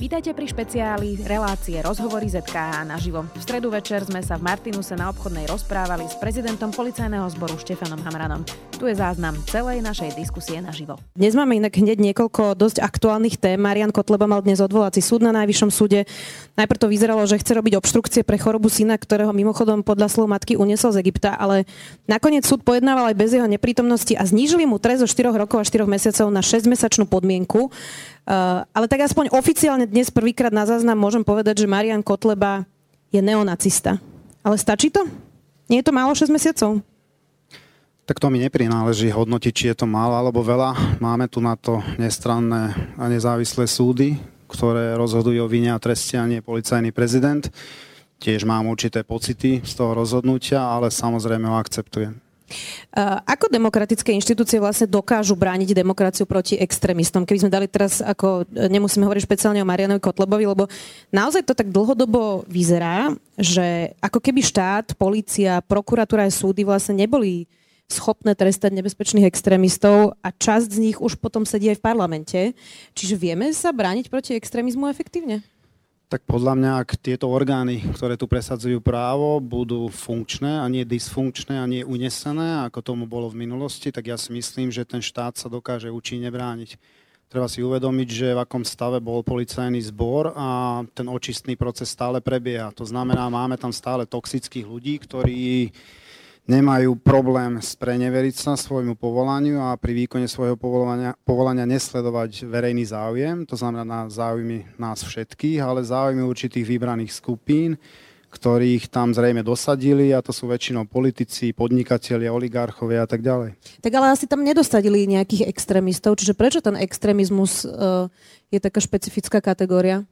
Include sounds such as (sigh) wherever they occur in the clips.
Vítajte pri špeciáli relácie Rozhovory ZKH naživo. V stredu večer sme sa v Martinuse na obchodnej rozprávali s prezidentom policajného zboru Štefanom Hamranom. Tu je záznam celej našej diskusie naživo. Dnes máme inak hneď niekoľko dosť aktuálnych tém. Marian Kotleba mal dnes odvolací súd na najvyššom súde. Najprv to vyzeralo, že chce robiť obštrukcie pre chorobu syna, ktorého mimochodom podľa slov matky uniesol z Egypta, ale nakoniec súd pojednával aj bez jeho neprítomnosti a znížili mu trest zo 4 rokov a 4 mesiacov na 6-mesačnú podmienku. Uh, ale tak aspoň oficiálne dnes prvýkrát na záznam môžem povedať, že Marian Kotleba je neonacista. Ale stačí to? Nie je to málo 6 mesiacov? Tak to mi neprináleží hodnotiť, či je to málo alebo veľa. Máme tu na to nestranné a nezávislé súdy, ktoré rozhodujú o vine a treste a nie policajný prezident. Tiež mám určité pocity z toho rozhodnutia, ale samozrejme ho akceptujem. Ako demokratické inštitúcie vlastne dokážu brániť demokraciu proti extrémistom? Keby sme dali teraz, ako nemusíme hovoriť špeciálne o Marianovi Kotlebovi, lebo naozaj to tak dlhodobo vyzerá, že ako keby štát, policia, prokuratúra a súdy vlastne neboli schopné trestať nebezpečných extrémistov a časť z nich už potom sedí aj v parlamente. Čiže vieme sa brániť proti extrémizmu efektívne? Tak podľa mňa, ak tieto orgány, ktoré tu presadzujú právo, budú funkčné a nie dysfunkčné a nie unesené, ako tomu bolo v minulosti, tak ja si myslím, že ten štát sa dokáže účinne brániť. Treba si uvedomiť, že v akom stave bol policajný zbor a ten očistný proces stále prebieha. To znamená, máme tam stále toxických ľudí, ktorí nemajú problém spreneveriť sa svojmu povolaniu a pri výkone svojho povolania, povolania nesledovať verejný záujem, to znamená na záujmy nás všetkých, ale záujmy určitých vybraných skupín, ktorých tam zrejme dosadili a to sú väčšinou politici, podnikatelia, oligarchovia a tak ďalej. Tak ale asi tam nedosadili nejakých extrémistov, čiže prečo ten extrémizmus uh, je taká špecifická kategória?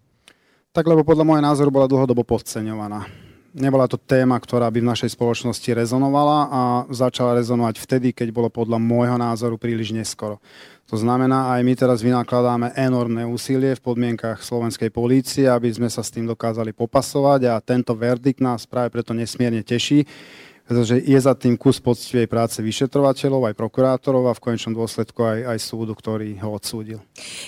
Tak lebo podľa môjho názoru bola dlhodobo podceňovaná nebola to téma, ktorá by v našej spoločnosti rezonovala a začala rezonovať vtedy, keď bolo podľa môjho názoru príliš neskoro. To znamená, aj my teraz vynakladáme enormné úsilie v podmienkach slovenskej polície, aby sme sa s tým dokázali popasovať a tento verdikt nás práve preto nesmierne teší pretože je za tým kus poctivej práce vyšetrovateľov, aj prokurátorov a v konečnom dôsledku aj, aj súdu, ktorý ho odsúdil.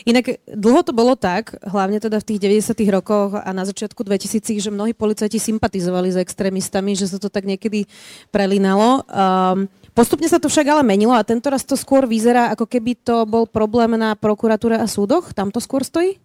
Inak dlho to bolo tak, hlavne teda v tých 90. rokoch a na začiatku 2000, že mnohí policajti sympatizovali s extrémistami, že sa to tak niekedy prelinalo. Um, postupne sa to však ale menilo a tento raz to skôr vyzerá, ako keby to bol problém na prokuratúre a súdoch. Tam to skôr stojí?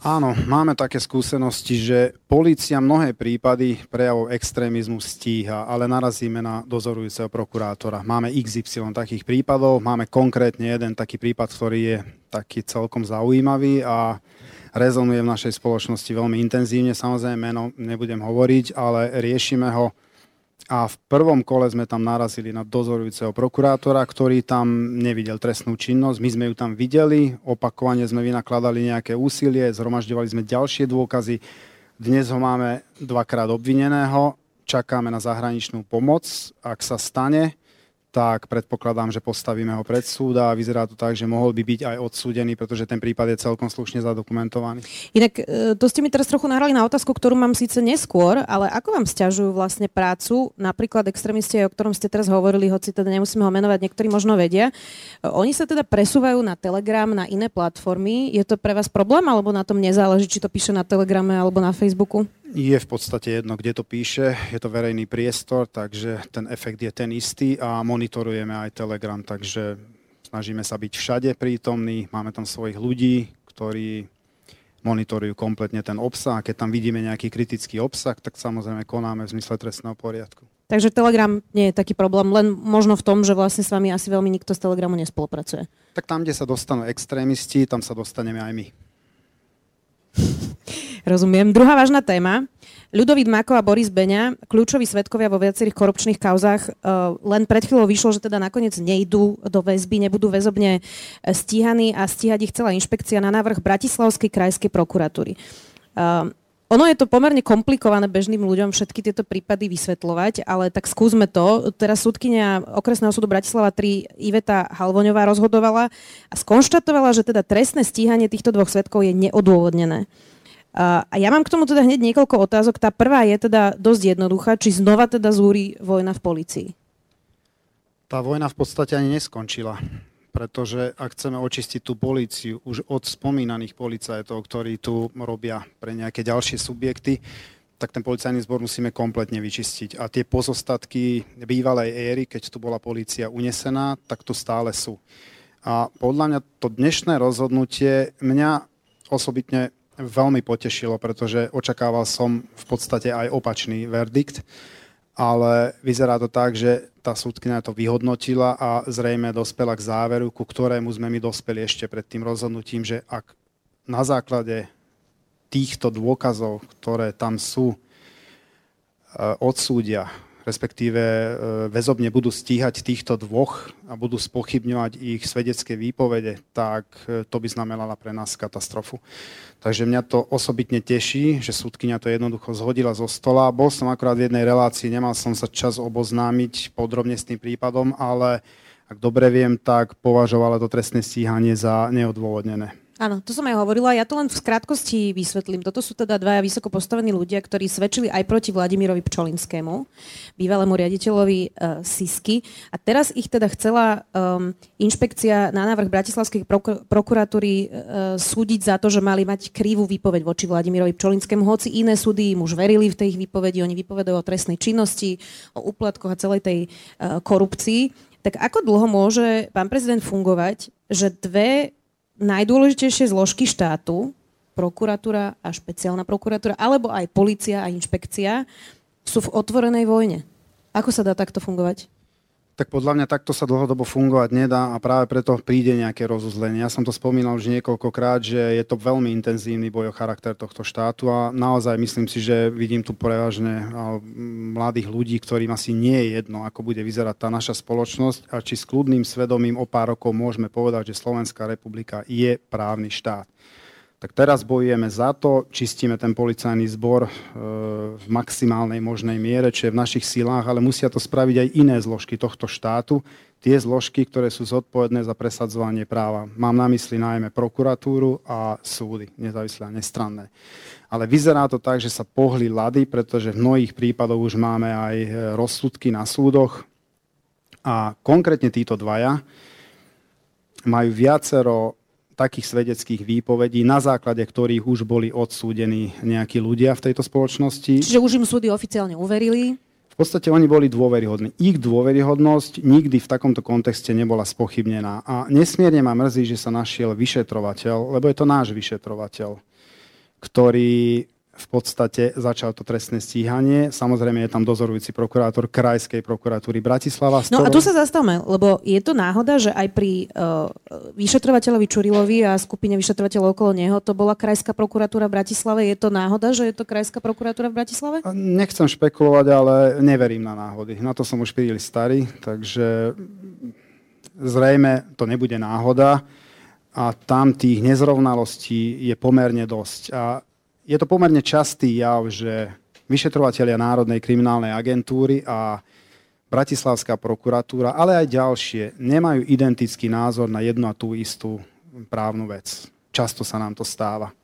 Áno, máme také skúsenosti, že policia mnohé prípady prejavov extrémizmu stíha, ale narazíme na dozorujúceho prokurátora. Máme XY takých prípadov, máme konkrétne jeden taký prípad, ktorý je taký celkom zaujímavý a rezonuje v našej spoločnosti veľmi intenzívne. Samozrejme, meno nebudem hovoriť, ale riešime ho a v prvom kole sme tam narazili na dozorujúceho prokurátora, ktorý tam nevidel trestnú činnosť. My sme ju tam videli, opakovane sme vynakladali nejaké úsilie, zhromažďovali sme ďalšie dôkazy. Dnes ho máme dvakrát obvineného, čakáme na zahraničnú pomoc. Ak sa stane, tak predpokladám, že postavíme ho pred súd a vyzerá to tak, že mohol by byť aj odsúdený, pretože ten prípad je celkom slušne zadokumentovaný. Inak e, to ste mi teraz trochu nahrali na otázku, ktorú mám síce neskôr, ale ako vám stiažujú vlastne prácu, napríklad extrémisti, o ktorom ste teraz hovorili, hoci teda nemusíme ho menovať, niektorí možno vedia. Oni sa teda presúvajú na Telegram, na iné platformy. Je to pre vás problém, alebo na tom nezáleží, či to píše na Telegrame alebo na Facebooku? Je v podstate jedno, kde to píše, je to verejný priestor, takže ten efekt je ten istý a monitorujeme aj Telegram, takže snažíme sa byť všade prítomní, máme tam svojich ľudí, ktorí monitorujú kompletne ten obsah a keď tam vidíme nejaký kritický obsah, tak samozrejme konáme v zmysle trestného poriadku. Takže Telegram nie je taký problém, len možno v tom, že vlastne s vami asi veľmi nikto z Telegramu nespolupracuje. Tak tam, kde sa dostanú extrémisti, tam sa dostaneme aj my. Rozumiem. Druhá vážna téma. Ľudovít Mako a Boris Beňa, kľúčoví svetkovia vo viacerých korupčných kauzách, uh, len pred chvíľou vyšlo, že teda nakoniec nejdú do väzby, nebudú väzobne stíhaní a stíhať ich celá inšpekcia na návrh Bratislavskej krajskej prokuratúry. Uh, ono je to pomerne komplikované bežným ľuďom všetky tieto prípady vysvetľovať, ale tak skúsme to. Teraz súdkynia okresného súdu Bratislava 3 Iveta Halvoňová rozhodovala a skonštatovala, že teda trestné stíhanie týchto dvoch svetkov je neodôvodnené. A ja mám k tomu teda hneď niekoľko otázok. Tá prvá je teda dosť jednoduchá. Či znova teda zúri vojna v policii? Tá vojna v podstate ani neskončila. pretože ak chceme očistiť tú políciu už od spomínaných policajtov, ktorí tu robia pre nejaké ďalšie subjekty, tak ten policajný zbor musíme kompletne vyčistiť. A tie pozostatky bývalej éry, keď tu bola polícia unesená, tak tu stále sú. A podľa mňa to dnešné rozhodnutie mňa osobitne veľmi potešilo, pretože očakával som v podstate aj opačný verdikt, ale vyzerá to tak, že tá súdkina to vyhodnotila a zrejme dospela k záveru, ku ktorému sme my dospeli ešte pred tým rozhodnutím, že ak na základe týchto dôkazov, ktoré tam sú, e, odsúdia, respektíve e, väzobne budú stíhať týchto dvoch a budú spochybňovať ich svedecké výpovede, tak e, to by znamenala pre nás katastrofu. Takže mňa to osobitne teší, že súdkynia to jednoducho zhodila zo stola. Bol som akurát v jednej relácii, nemal som sa čas oboznámiť podrobne s tým prípadom, ale ak dobre viem, tak považovala to trestné stíhanie za neodôvodnené. Áno, to som aj hovorila. Ja to len v skrátkosti vysvetlím. Toto sú teda dvaja vysoko postavení ľudia, ktorí svedčili aj proti Vladimirovi Pčolinskému, bývalému riaditeľovi uh, Sisky. A teraz ich teda chcela um, inšpekcia na návrh Bratislavskej prok- prokuratúry uh, súdiť za to, že mali mať krivú výpoveď voči Vladimirovi Pčolinskému, hoci iné súdy im už verili v tej výpovedi, oni vypovedajú o trestnej činnosti, o úplatkoch a celej tej uh, korupcii. Tak ako dlho môže pán prezident fungovať, že dve najdôležitejšie zložky štátu, prokuratúra a špeciálna prokuratúra, alebo aj policia a inšpekcia, sú v otvorenej vojne. Ako sa dá takto fungovať? Tak podľa mňa takto sa dlhodobo fungovať nedá a práve preto príde nejaké rozuzlenie. Ja som to spomínal už niekoľkokrát, že je to veľmi intenzívny boj o charakter tohto štátu a naozaj myslím si, že vidím tu prevažne mladých ľudí, ktorým asi nie je jedno, ako bude vyzerať tá naša spoločnosť a či s kľudným svedomím o pár rokov môžeme povedať, že Slovenská republika je právny štát. Tak teraz bojujeme za to, čistíme ten policajný zbor e, v maximálnej možnej miere, čo je v našich silách, ale musia to spraviť aj iné zložky tohto štátu, tie zložky, ktoré sú zodpovedné za presadzovanie práva. Mám na mysli najmä prokuratúru a súdy, nezávislé a nestranné. Ale vyzerá to tak, že sa pohli lady, pretože v mnohých prípadoch už máme aj e, rozsudky na súdoch a konkrétne títo dvaja majú viacero takých svedeckých výpovedí, na základe ktorých už boli odsúdení nejakí ľudia v tejto spoločnosti. Čiže už im súdy oficiálne uverili? V podstate oni boli dôveryhodní. Ich dôveryhodnosť nikdy v takomto kontexte nebola spochybnená. A nesmierne ma mrzí, že sa našiel vyšetrovateľ, lebo je to náš vyšetrovateľ, ktorý v podstate začal to trestné stíhanie. Samozrejme je tam dozorujúci prokurátor Krajskej prokuratúry Bratislava. No a tu sa zastavme, lebo je to náhoda, že aj pri uh, vyšetrovateľovi Čurilovi a skupine vyšetrovateľov okolo neho to bola Krajská prokuratúra v Bratislave. Je to náhoda, že je to Krajská prokuratúra v Bratislave? Nechcem špekulovať, ale neverím na náhody. Na to som už príliš starý, takže zrejme to nebude náhoda a tam tých nezrovnalostí je pomerne dosť. A je to pomerne častý jav, že vyšetrovateľia Národnej kriminálnej agentúry a Bratislavská prokuratúra, ale aj ďalšie, nemajú identický názor na jednu a tú istú právnu vec. Často sa nám to stáva.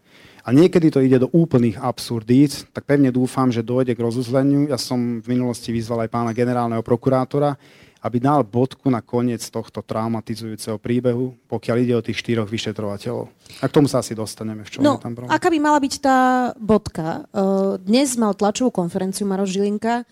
A niekedy to ide do úplných absurdít, tak pevne dúfam, že dojde k rozuzleniu. Ja som v minulosti vyzval aj pána generálneho prokurátora, aby dal bodku na koniec tohto traumatizujúceho príbehu, pokiaľ ide o tých štyroch vyšetrovateľov. A k tomu sa asi dostaneme, v čom no, je tam problém. aká by mala byť tá bodka? Dnes mal tlačovú konferenciu Maroš Žilinka,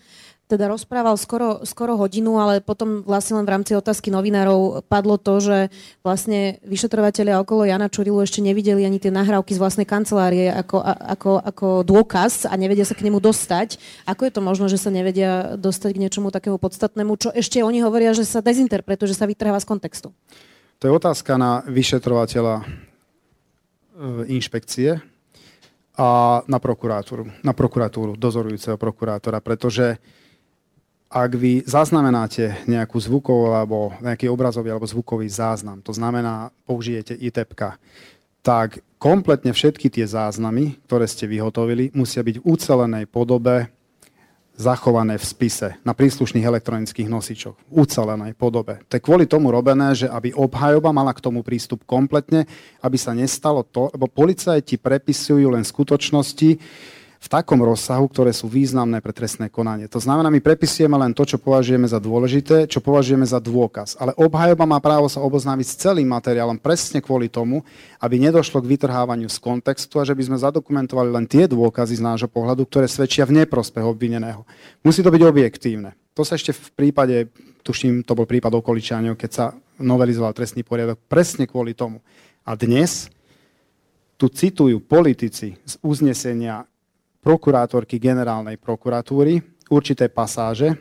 teda rozprával skoro, skoro hodinu, ale potom vlastne len v rámci otázky novinárov padlo to, že vlastne vyšetrovateľia okolo Jana Čurilu ešte nevideli ani tie nahrávky z vlastnej kancelárie ako, ako, ako dôkaz a nevedia sa k nemu dostať. Ako je to možno, že sa nevedia dostať k niečomu takému podstatnému, čo ešte oni hovoria, že sa dezinterpretuje, že sa vytrháva z kontextu? To je otázka na vyšetrovateľa e, inšpekcie a na prokuratúru, na prokuratúru, dozorujúceho prokurátora, pretože ak vy zaznamenáte nejakú zvukovú alebo nejaký obrazový alebo zvukový záznam, to znamená, použijete ITEPka, tak kompletne všetky tie záznamy, ktoré ste vyhotovili, musia byť v ucelenej podobe zachované v spise na príslušných elektronických nosičoch. V ucelenej podobe. To je kvôli tomu robené, že aby obhajoba mala k tomu prístup kompletne, aby sa nestalo to, lebo policajti prepisujú len skutočnosti, v takom rozsahu, ktoré sú významné pre trestné konanie. To znamená, my prepisujeme len to, čo považujeme za dôležité, čo považujeme za dôkaz. Ale obhajoba má právo sa oboznámiť s celým materiálom presne kvôli tomu, aby nedošlo k vytrhávaniu z kontextu a že by sme zadokumentovali len tie dôkazy z nášho pohľadu, ktoré svedčia v neprospech obvineného. Musí to byť objektívne. To sa ešte v prípade, tuším, to bol prípad okoličania, keď sa novelizoval trestný poriadok presne kvôli tomu. A dnes tu citujú politici z uznesenia prokurátorky generálnej prokuratúry určité pasáže,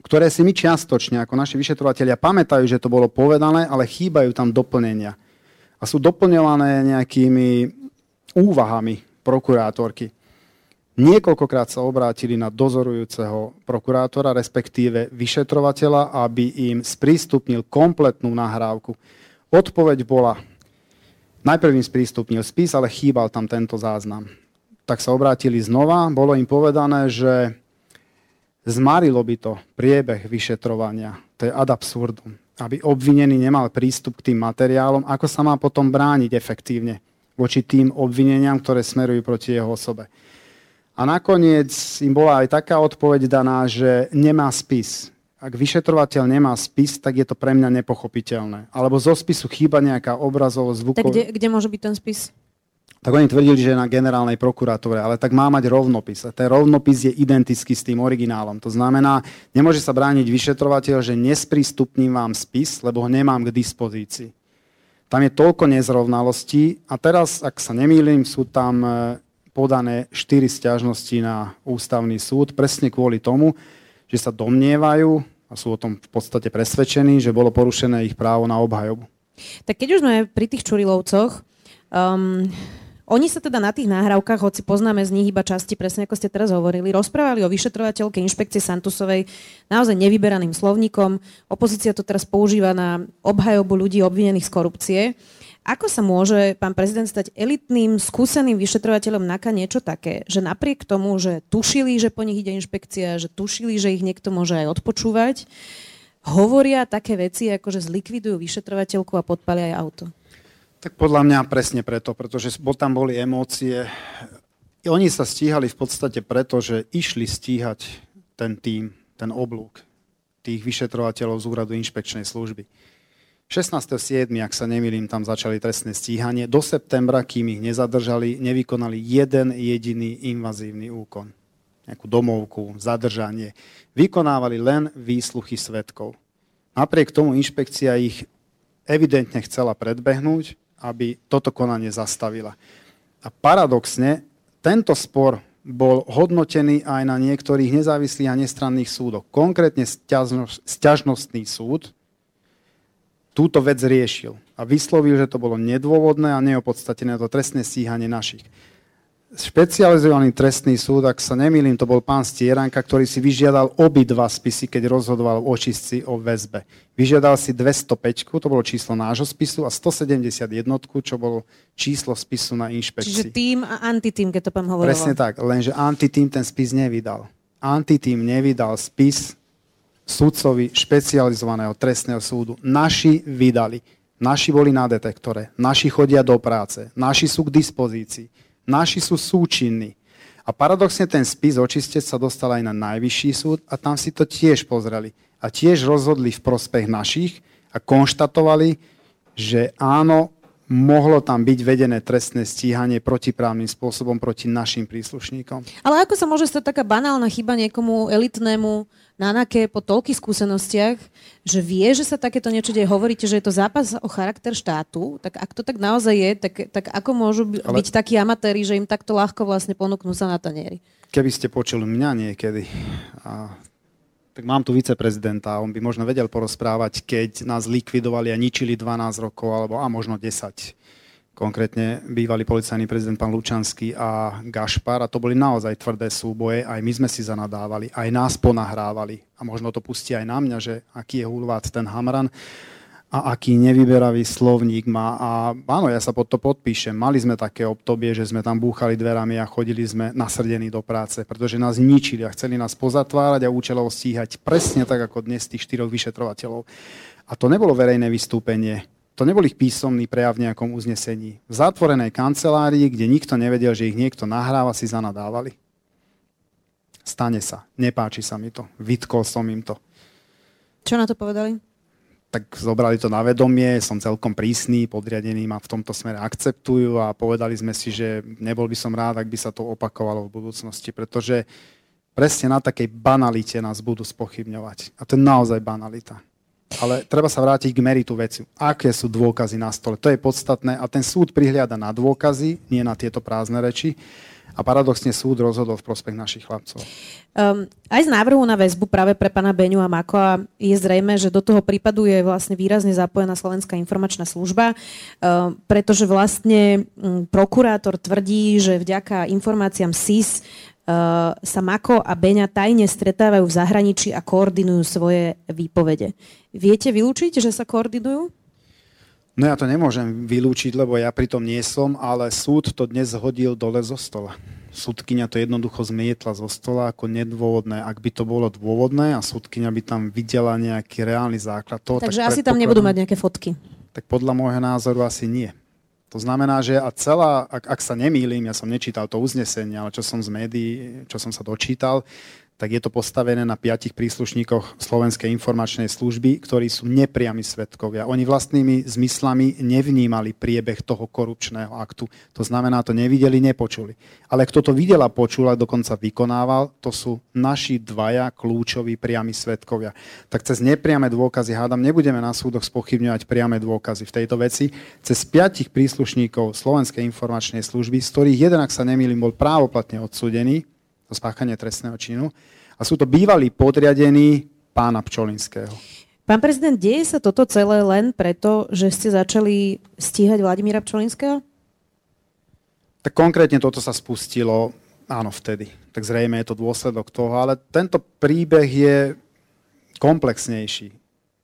ktoré si my čiastočne ako naši vyšetrovateľia pamätajú, že to bolo povedané, ale chýbajú tam doplnenia. A sú doplňované nejakými úvahami prokurátorky. Niekoľkokrát sa obrátili na dozorujúceho prokurátora, respektíve vyšetrovateľa, aby im sprístupnil kompletnú nahrávku. Odpoveď bola, najprv im sprístupnil spis, ale chýbal tam tento záznam tak sa obrátili znova. Bolo im povedané, že zmarilo by to priebeh vyšetrovania. To je ad absurdum. Aby obvinený nemal prístup k tým materiálom, ako sa má potom brániť efektívne voči tým obvineniam, ktoré smerujú proti jeho osobe. A nakoniec im bola aj taká odpoveď daná, že nemá spis. Ak vyšetrovateľ nemá spis, tak je to pre mňa nepochopiteľné. Alebo zo spisu chýba nejaká obrazovo zvuková. Tak kde, kde môže byť ten spis? Tak oni tvrdili, že je na generálnej prokuratúre, ale tak má mať rovnopis. A ten rovnopis je identický s tým originálom. To znamená, nemôže sa brániť vyšetrovateľ, že nesprístupním vám spis, lebo ho nemám k dispozícii. Tam je toľko nezrovnalostí a teraz, ak sa nemýlim, sú tam e, podané štyri stiažnosti na ústavný súd presne kvôli tomu, že sa domnievajú a sú o tom v podstate presvedčení, že bolo porušené ich právo na obhajobu. Tak keď už sme pri tých Čurilovcoch, um, oni sa teda na tých náhrávkach, hoci poznáme z nich iba časti, presne ako ste teraz hovorili, rozprávali o vyšetrovateľke inšpekcie Santusovej naozaj nevyberaným slovníkom. Opozícia to teraz používa na obhajobu ľudí obvinených z korupcie. Ako sa môže pán prezident stať elitným, skúseným vyšetrovateľom NAKA niečo také, že napriek tomu, že tušili, že po nich ide inšpekcia, že tušili, že ich niekto môže aj odpočúvať, hovoria také veci, ako že zlikvidujú vyšetrovateľku a podpalia aj auto? Tak podľa mňa presne preto, pretože tam boli emócie. Oni sa stíhali v podstate preto, že išli stíhať ten tým, ten oblúk tých vyšetrovateľov z úradu inšpekčnej služby. 16.7., ak sa nemýlim, tam začali trestné stíhanie. Do septembra, kým ich nezadržali, nevykonali jeden jediný invazívny úkon. Nejakú domovku, zadržanie. Vykonávali len výsluchy svetkov. Napriek tomu inšpekcia ich evidentne chcela predbehnúť aby toto konanie zastavila. A paradoxne, tento spor bol hodnotený aj na niektorých nezávislých a nestranných súdoch. Konkrétne sťažnostný súd túto vec riešil a vyslovil, že to bolo nedôvodné a neopodstatené to trestné stíhanie našich špecializovaný trestný súd, ak sa nemýlim, to bol pán Stieranka, ktorý si vyžiadal obidva spisy, keď rozhodoval o očistci o väzbe. Vyžiadal si 205, to bolo číslo nášho spisu, a 171, čo bolo číslo spisu na inšpekcii. Čiže tým a antitým, keď to pán hovoril. Presne tak, lenže antitým ten spis nevydal. Antitým nevydal spis sudcovi špecializovaného trestného súdu. Naši vydali. Naši boli na detektore. Naši chodia do práce. Naši sú k dispozícii Naši sú súčinní. A paradoxne ten spis očistec sa dostal aj na najvyšší súd a tam si to tiež pozreli. A tiež rozhodli v prospech našich a konštatovali, že áno, mohlo tam byť vedené trestné stíhanie protiprávnym spôsobom proti našim príslušníkom. Ale ako sa môže stať taká banálna chyba niekomu elitnému na NAKE po toľkých skúsenostiach, že vie, že sa takéto niečo deje. Hovoríte, že je to zápas o charakter štátu, tak ak to tak naozaj je, tak, tak ako môžu Ale... byť takí amatéri, že im takto ľahko vlastne ponúknú sa na tanieri? Keby ste počuli mňa niekedy, a tak mám tu viceprezidenta, on by možno vedel porozprávať, keď nás likvidovali a ničili 12 rokov, alebo a možno 10. Konkrétne bývalý policajný prezident pán Lučanský a Gašpar a to boli naozaj tvrdé súboje, aj my sme si zanadávali, aj nás ponahrávali a možno to pustí aj na mňa, že aký je hulvát ten Hamran a aký nevyberavý slovník má. A áno, ja sa pod to podpíšem. Mali sme také obdobie, že sme tam búchali dverami a chodili sme nasrdení do práce, pretože nás ničili a chceli nás pozatvárať a účelov stíhať presne tak, ako dnes tých štyroch vyšetrovateľov. A to nebolo verejné vystúpenie. To nebol ich písomný prejav v nejakom uznesení. V zatvorenej kancelárii, kde nikto nevedel, že ich niekto nahráva, si zanadávali. Stane sa. Nepáči sa mi to. Vytkol som im to. Čo na to povedali? Tak zobrali to na vedomie, som celkom prísny, podriadení ma v tomto smere akceptujú a povedali sme si, že nebol by som rád, ak by sa to opakovalo v budúcnosti, pretože presne na takej banalite nás budú spochybňovať. A to je naozaj banalita. Ale treba sa vrátiť k meritu veci. Aké sú dôkazy na stole? To je podstatné a ten súd prihliada na dôkazy, nie na tieto prázdne reči a paradoxne súd rozhodol v prospech našich chlapcov. Um, aj z návrhu na väzbu práve pre pana Beňu a Makoa je zrejme, že do toho prípadu je vlastne výrazne zapojená Slovenská informačná služba, um, pretože vlastne um, prokurátor tvrdí, že vďaka informáciám SIS uh, sa Mako a Beňa tajne stretávajú v zahraničí a koordinujú svoje výpovede. Viete vylúčiť, že sa koordinujú? No ja to nemôžem vylúčiť, lebo ja pritom nie som, ale súd to dnes hodil dole zo stola. Súdkynia to jednoducho zmietla zo stola ako nedôvodné. Ak by to bolo dôvodné a súdkynia by tam videla nejaký reálny základ toho, Takže tak asi tam nebudú mať nejaké fotky. Tak podľa môjho názoru asi nie. To znamená, že a celá, ak, ak sa nemýlim, ja som nečítal to uznesenie, ale čo som z médií, čo som sa dočítal, tak je to postavené na piatich príslušníkoch Slovenskej informačnej služby, ktorí sú nepriami svetkovia. Oni vlastnými zmyslami nevnímali priebeh toho korupčného aktu. To znamená, to nevideli, nepočuli. Ale kto to videl a počul a dokonca vykonával, to sú naši dvaja kľúčoví priami svetkovia. Tak cez nepriame dôkazy, hádam, nebudeme na súdoch spochybňovať priame dôkazy v tejto veci. Cez piatich príslušníkov Slovenskej informačnej služby, z ktorých jeden, ak sa nemýlim, bol právoplatne odsúdený, to spáchanie trestného činu. A sú to bývalí podriadení pána Pčolinského. Pán prezident, deje sa toto celé len preto, že ste začali stíhať Vladimíra Pčolinského? Tak konkrétne toto sa spustilo, áno, vtedy. Tak zrejme je to dôsledok toho, ale tento príbeh je komplexnejší.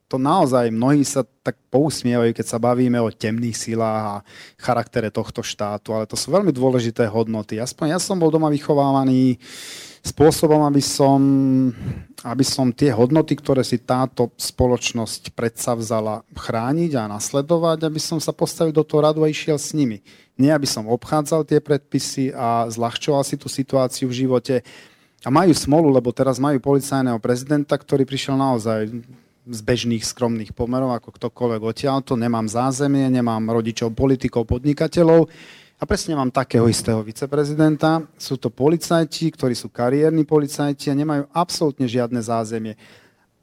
To naozaj mnohí sa tak pousmievajú, keď sa bavíme o temných silách a charaktere tohto štátu, ale to sú veľmi dôležité hodnoty. Aspoň ja som bol doma vychovávaný spôsobom, aby som, aby som tie hodnoty, ktoré si táto spoločnosť predsa vzala chrániť a nasledovať, aby som sa postavil do toho radu a išiel s nimi. Nie, aby som obchádzal tie predpisy a zľahčoval si tú situáciu v živote. A majú smolu, lebo teraz majú policajného prezidenta, ktorý prišiel naozaj z bežných skromných pomerov, ako ktokoľvek odtiaľ. To nemám zázemie, nemám rodičov, politikov, podnikateľov. A presne mám takého istého viceprezidenta. Sú to policajti, ktorí sú kariérni policajti a nemajú absolútne žiadne zázemie.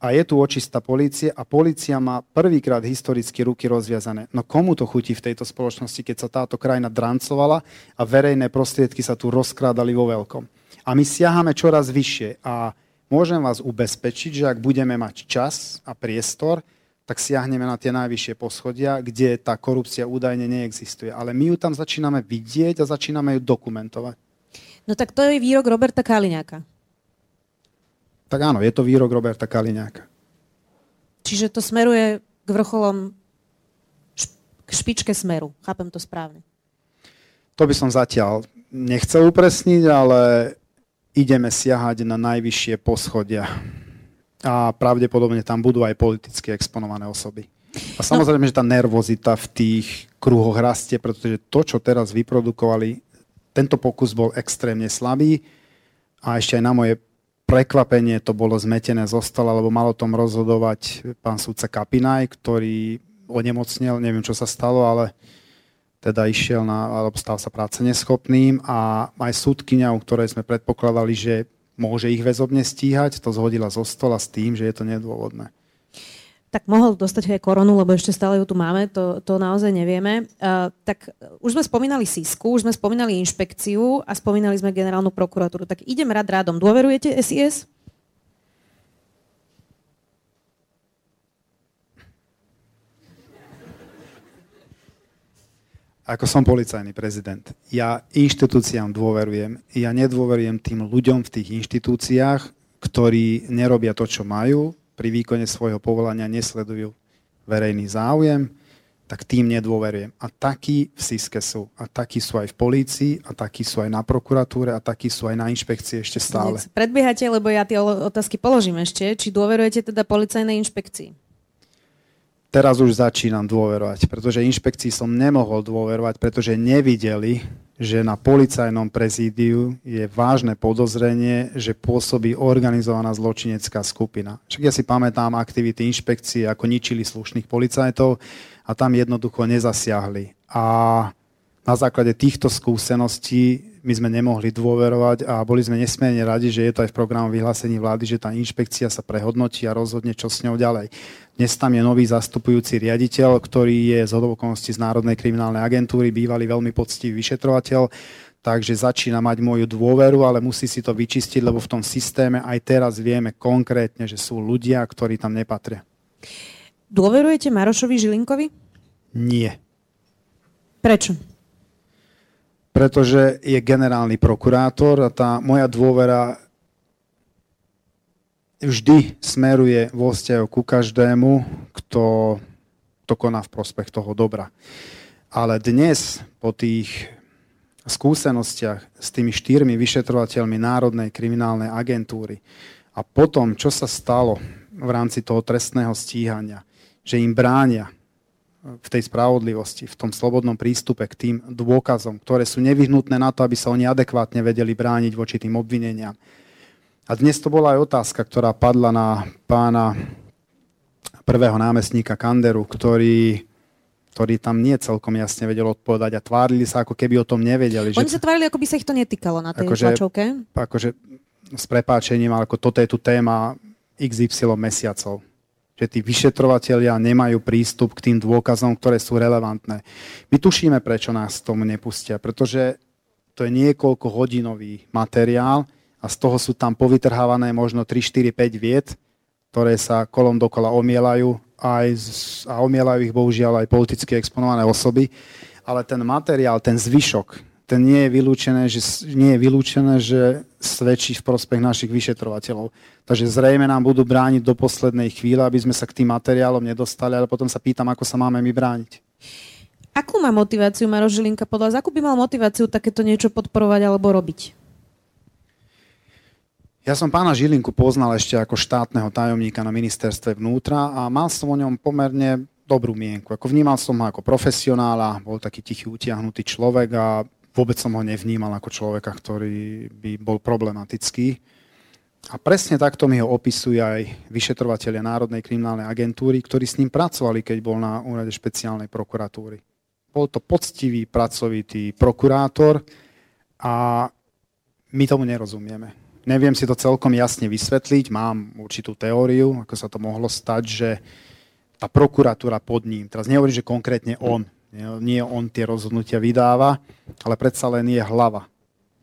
A je tu očistá polície a polícia má prvýkrát historicky ruky rozviazané. No komu to chutí v tejto spoločnosti, keď sa táto krajina drancovala a verejné prostriedky sa tu rozkrádali vo veľkom. A my siahame čoraz vyššie a môžem vás ubezpečiť, že ak budeme mať čas a priestor, tak siahneme na tie najvyššie poschodia, kde tá korupcia údajne neexistuje. Ale my ju tam začíname vidieť a začíname ju dokumentovať. No tak to je výrok Roberta Kaliňáka. Tak áno, je to výrok Roberta Kaliňáka. Čiže to smeruje k vrcholom, k špičke smeru. Chápem to správne. To by som zatiaľ nechcel upresniť, ale ideme siahať na najvyššie poschodia. A pravdepodobne tam budú aj politicky exponované osoby. A samozrejme, že tá nervozita v tých kruhoch rastie, pretože to, čo teraz vyprodukovali, tento pokus bol extrémne slabý. A ešte aj na moje prekvapenie to bolo zmetené zo stola, lebo mal o tom rozhodovať pán súdca Kapinaj, ktorý onemocnel, neviem, čo sa stalo, ale teda išiel na, alebo stal sa práce neschopným a aj súdkyňa, u ktorej sme predpokladali, že môže ich väzobne stíhať, to zhodila zo stola s tým, že je to nedôvodné. Tak mohol dostať aj koronu, lebo ešte stále ju tu máme, to, to naozaj nevieme. Uh, tak už sme spomínali SISku, už sme spomínali inšpekciu a spomínali sme generálnu prokuratúru. Tak idem rád rádom. Dôverujete SIS? Ako som policajný prezident. Ja inštitúciám dôverujem. Ja nedôverujem tým ľuďom v tých inštitúciách, ktorí nerobia to, čo majú, pri výkone svojho povolania nesledujú verejný záujem, tak tým nedôverujem. A takí v SISKE sú. A takí sú aj v polícii, a takí sú aj na prokuratúre, a takí sú aj na inšpekcii ešte stále. Predbiehate, lebo ja tie otázky položím ešte. Či dôverujete teda policajnej inšpekcii? Teraz už začínam dôverovať, pretože inšpekcii som nemohol dôverovať, pretože nevideli, že na policajnom prezídiu je vážne podozrenie, že pôsobí organizovaná zločinecká skupina. Však ja si pamätám aktivity inšpekcie, ako ničili slušných policajtov a tam jednoducho nezasiahli. A na základe týchto skúseností my sme nemohli dôverovať a boli sme nesmierne radi, že je to aj v programu vyhlásení vlády, že tá inšpekcia sa prehodnotí a rozhodne, čo s ňou ďalej. Dnes tam je nový zastupujúci riaditeľ, ktorý je z hodovokonosti z Národnej kriminálnej agentúry, bývalý veľmi poctivý vyšetrovateľ, takže začína mať moju dôveru, ale musí si to vyčistiť, lebo v tom systéme aj teraz vieme konkrétne, že sú ľudia, ktorí tam nepatria. Dôverujete Marošovi Žilinkovi? Nie. Prečo? Pretože je generálny prokurátor a tá moja dôvera vždy smeruje vo vzťahu ku každému, kto to koná v prospech toho dobra. Ale dnes, po tých skúsenostiach s tými štyrmi vyšetrovateľmi Národnej kriminálnej agentúry a potom, čo sa stalo v rámci toho trestného stíhania, že im bránia v tej spravodlivosti, v tom slobodnom prístupe k tým dôkazom, ktoré sú nevyhnutné na to, aby sa oni adekvátne vedeli brániť voči tým obvineniam. A dnes to bola aj otázka, ktorá padla na pána prvého námestníka Kanderu, ktorý ktorý tam nie celkom jasne vedel odpovedať a tvárili sa, ako keby o tom nevedeli. Oni že... sa tvárili, ako by sa ich to netýkalo na tej akože, tlačovke. Akože s prepáčením, ale ako toto je tu téma XY mesiacov že tí vyšetrovatelia nemajú prístup k tým dôkazom, ktoré sú relevantné. My tušíme, prečo nás tomu nepustia, pretože to je niekoľko hodinový materiál a z toho sú tam povytrhávané možno 3, 4, 5 viet, ktoré sa kolom dokola omielajú aj a omielajú ich bohužiaľ aj politicky exponované osoby, ale ten materiál, ten zvyšok, ten nie je vylúčené, že, nie je vylúčené, že svedčí v prospech našich vyšetrovateľov. Takže zrejme nám budú brániť do poslednej chvíle, aby sme sa k tým materiálom nedostali, ale potom sa pýtam, ako sa máme my brániť. Akú má motiváciu Maro Žilinka podľa vás? Akú by mal motiváciu takéto niečo podporovať alebo robiť? Ja som pána Žilinku poznal ešte ako štátneho tajomníka na ministerstve vnútra a mal som o ňom pomerne dobrú mienku. Ako vnímal som ho ako profesionála, bol taký tichý, utiahnutý človek a vôbec som ho nevnímal ako človeka, ktorý by bol problematický. A presne takto mi ho opisuje aj vyšetrovateľia Národnej kriminálnej agentúry, ktorí s ním pracovali, keď bol na úrade špeciálnej prokuratúry. Bol to poctivý, pracovitý prokurátor a my tomu nerozumieme. Neviem si to celkom jasne vysvetliť, mám určitú teóriu, ako sa to mohlo stať, že tá prokuratúra pod ním, teraz nehovorím, že konkrétne on, nie on tie rozhodnutia vydáva, ale predsa len je hlava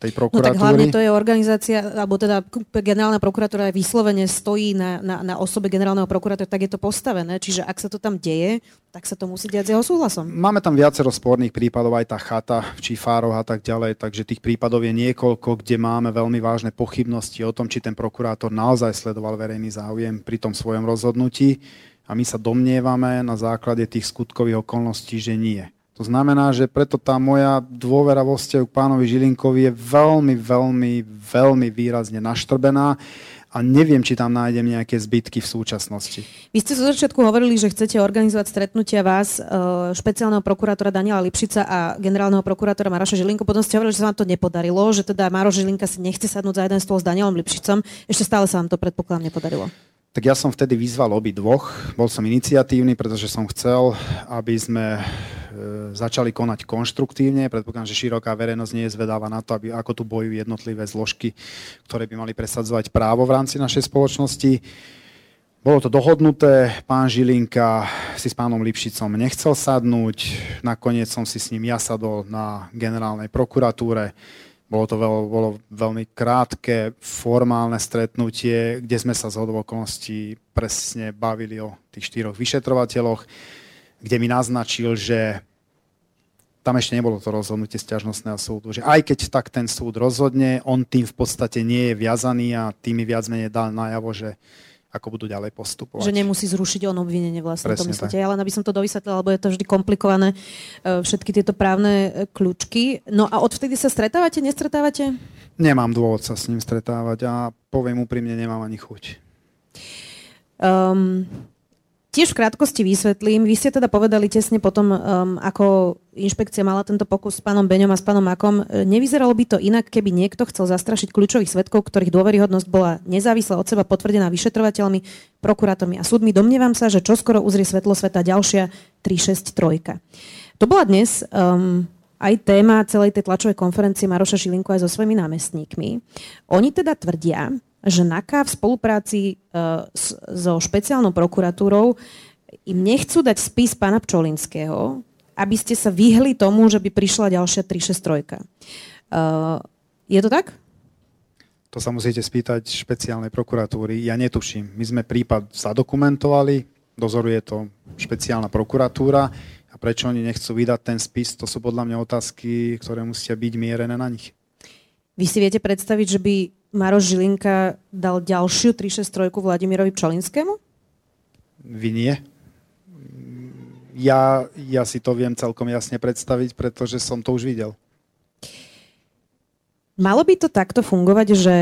tej prokuratúry. No tak hlavne to je organizácia, alebo teda generálna prokuratúra vyslovene stojí na, na, na osobe generálneho prokurátora, tak je to postavené. Čiže ak sa to tam deje, tak sa to musí diať s jeho súhlasom. Máme tam viacero sporných prípadov, aj tá chata v Čífároch a tak ďalej, takže tých prípadov je niekoľko, kde máme veľmi vážne pochybnosti o tom, či ten prokurátor naozaj sledoval verejný záujem pri tom svojom rozhodnutí a my sa domnievame na základe tých skutkových okolností, že nie. To znamená, že preto tá moja dôvera vo vzťahu k pánovi Žilinkovi je veľmi, veľmi, veľmi výrazne naštrbená a neviem, či tam nájdem nejaké zbytky v súčasnosti. Vy ste zo začiatku hovorili, že chcete organizovať stretnutia vás, e, špeciálneho prokurátora Daniela Lipšica a generálneho prokurátora Maroša Žilinku. Potom ste hovorili, že sa vám to nepodarilo, že teda Maroš Žilinka si nechce sadnúť za jeden stôl s Danielom Lipšicom. Ešte stále sa vám to predpokladám nepodarilo tak ja som vtedy vyzval obi dvoch. Bol som iniciatívny, pretože som chcel, aby sme e, začali konať konštruktívne. Predpokladám, že široká verejnosť nie je zvedáva na to, aby, ako tu bojujú jednotlivé zložky, ktoré by mali presadzovať právo v rámci našej spoločnosti. Bolo to dohodnuté, pán Žilinka si s pánom Lipšicom nechcel sadnúť, nakoniec som si s ním ja sadol na generálnej prokuratúre bolo to veľ, bolo veľmi krátke, formálne stretnutie, kde sme sa z okolností presne bavili o tých štyroch vyšetrovateľoch, kde mi naznačil, že tam ešte nebolo to rozhodnutie stiažnostného súdu, že aj keď tak ten súd rozhodne, on tým v podstate nie je viazaný a tým mi viac menej dal najavo, že ako budú ďalej postupovať. Že nemusí zrušiť on obvinenie vlastne, Presne to myslíte. Ale aby som to dovysvetlila, lebo je to vždy komplikované, e, všetky tieto právne e, kľúčky. No a odvtedy sa stretávate, nestretávate? Nemám dôvod sa s ním stretávať a poviem úprimne, nemám ani chuť. Um, Tiež v krátkosti vysvetlím. Vy ste teda povedali tesne potom, um, ako inšpekcia mala tento pokus s pánom Beňom a s pánom Makom. E, nevyzeralo by to inak, keby niekto chcel zastrašiť kľúčových svetkov, ktorých dôveryhodnosť bola nezávisle od seba potvrdená vyšetrovateľmi, prokurátormi a súdmi. Domnievam sa, že čoskoro uzrie svetlo sveta ďalšia 363. To bola dnes um, aj téma celej tej tlačovej konferencie Maroša Šilinku aj so svojimi námestníkmi. Oni teda tvrdia, že NAKA v spolupráci uh, s, so špeciálnou prokuratúrou im nechcú dať spis pána Pčolinského, aby ste sa vyhli tomu, že by prišla ďalšia 363. Uh, je to tak? To sa musíte spýtať špeciálnej prokuratúry. Ja netuším. My sme prípad zadokumentovali, dozoruje to špeciálna prokuratúra a prečo oni nechcú vydať ten spis, to sú podľa mňa otázky, ktoré musia byť mierené na nich. Vy si viete predstaviť, že by Maroš Žilinka dal ďalšiu 363 Vladimirovi Pčolinskému? Vy nie. Ja, ja si to viem celkom jasne predstaviť, pretože som to už videl. Malo by to takto fungovať, že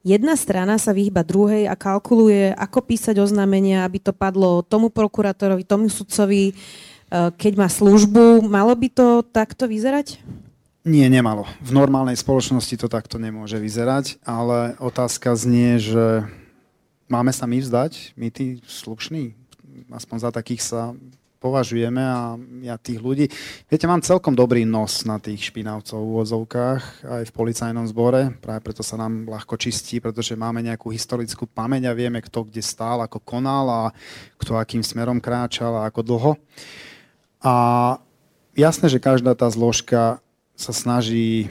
jedna strana sa vyhýba druhej a kalkuluje, ako písať oznámenia, aby to padlo tomu prokurátorovi, tomu sudcovi, eh, keď má službu. Malo by to takto vyzerať? Nie, nemalo. V normálnej spoločnosti to takto nemôže vyzerať, ale otázka znie, že máme sa my vzdať, my tí slušní, aspoň za takých sa považujeme a ja tých ľudí... Viete, mám celkom dobrý nos na tých špinavcov v úvodzovkách aj v policajnom zbore, práve preto sa nám ľahko čistí, pretože máme nejakú historickú pamäť a vieme, kto kde stál, ako konal a kto akým smerom kráčal a ako dlho. A jasné, že každá tá zložka sa snaží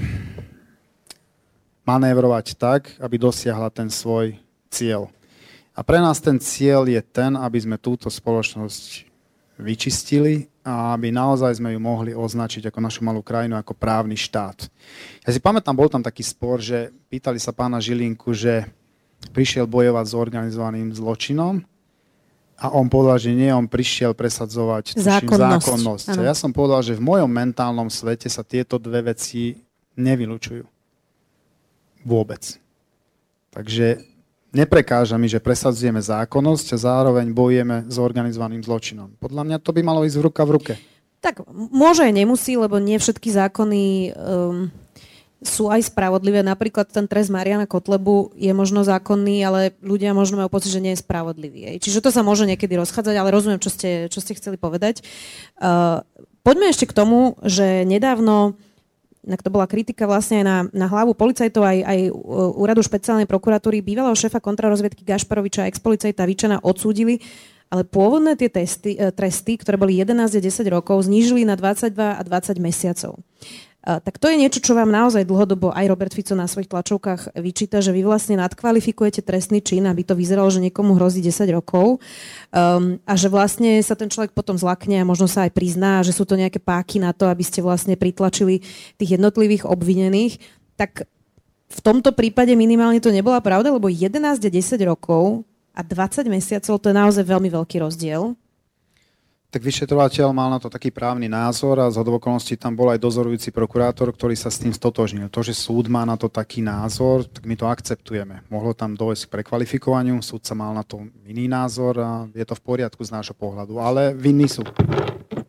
manévrovať tak, aby dosiahla ten svoj cieľ. A pre nás ten cieľ je ten, aby sme túto spoločnosť vyčistili a aby naozaj sme ju mohli označiť ako našu malú krajinu, ako právny štát. Ja si pamätám, bol tam taký spor, že pýtali sa pána Žilinku, že prišiel bojovať s organizovaným zločinom a on povedal, že nie, on prišiel presadzovať zákonnosť. zákonnosť. A ja som povedal, že v mojom mentálnom svete sa tieto dve veci nevylučujú. Vôbec. Takže neprekáža mi, že presadzujeme zákonnosť a zároveň bojujeme s organizovaným zločinom. Podľa mňa to by malo ísť v ruka v ruke. Tak môže, nemusí, lebo nie všetky zákony um, sú aj spravodlivé. Napríklad ten trest Mariana Kotlebu je možno zákonný, ale ľudia možno majú pocit, že nie je spravodlivý. Čiže to sa môže niekedy rozchádzať, ale rozumiem, čo ste, čo ste chceli povedať. Uh, poďme ešte k tomu, že nedávno Inak to bola kritika vlastne aj na, na hlavu policajtov, aj, aj úradu špeciálnej prokuratúry, bývalého šéfa kontrarozviedky Gašparoviča a ex-policajta Vičana odsúdili, ale pôvodné tie testy, e, tresty, ktoré boli 11 a 10 rokov, znížili na 22 a 20 mesiacov tak to je niečo, čo vám naozaj dlhodobo aj Robert Fico na svojich tlačovkách vyčíta, že vy vlastne nadkvalifikujete trestný čin, aby to vyzeralo, že niekomu hrozí 10 rokov um, a že vlastne sa ten človek potom zlakne a možno sa aj prizná, že sú to nejaké páky na to, aby ste vlastne pritlačili tých jednotlivých obvinených. Tak v tomto prípade minimálne to nebola pravda, lebo 11 a 10 rokov a 20 mesiacov to je naozaj veľmi veľký rozdiel tak vyšetrovateľ mal na to taký právny názor a z okolností tam bol aj dozorujúci prokurátor, ktorý sa s tým stotožnil. To, že súd má na to taký názor, tak my to akceptujeme. Mohlo tam dojsť k prekvalifikovaniu, súd sa mal na to iný názor a je to v poriadku z nášho pohľadu. Ale vinní sú.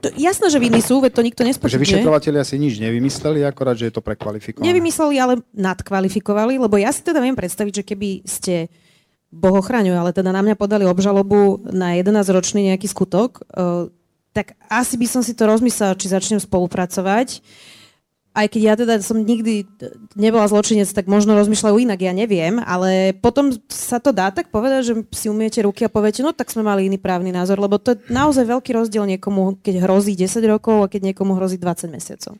To, jasné, že vinní sú, veď to nikto nespočíta. Takže vyšetrovateľia si nič nevymysleli, akorát, že je to prekvalifikované. Nevymysleli, ale nadkvalifikovali, lebo ja si teda viem predstaviť, že keby ste Boh ochraňuje, ale teda na mňa podali obžalobu na 11-ročný nejaký skutok, uh, tak asi by som si to rozmyslela, či začnem spolupracovať. Aj keď ja teda som nikdy nebola zločinec, tak možno rozmýšľajú inak, ja neviem, ale potom sa to dá tak povedať, že si umiete ruky a poviete, no tak sme mali iný právny názor, lebo to je naozaj veľký rozdiel niekomu, keď hrozí 10 rokov a keď niekomu hrozí 20 mesiacov.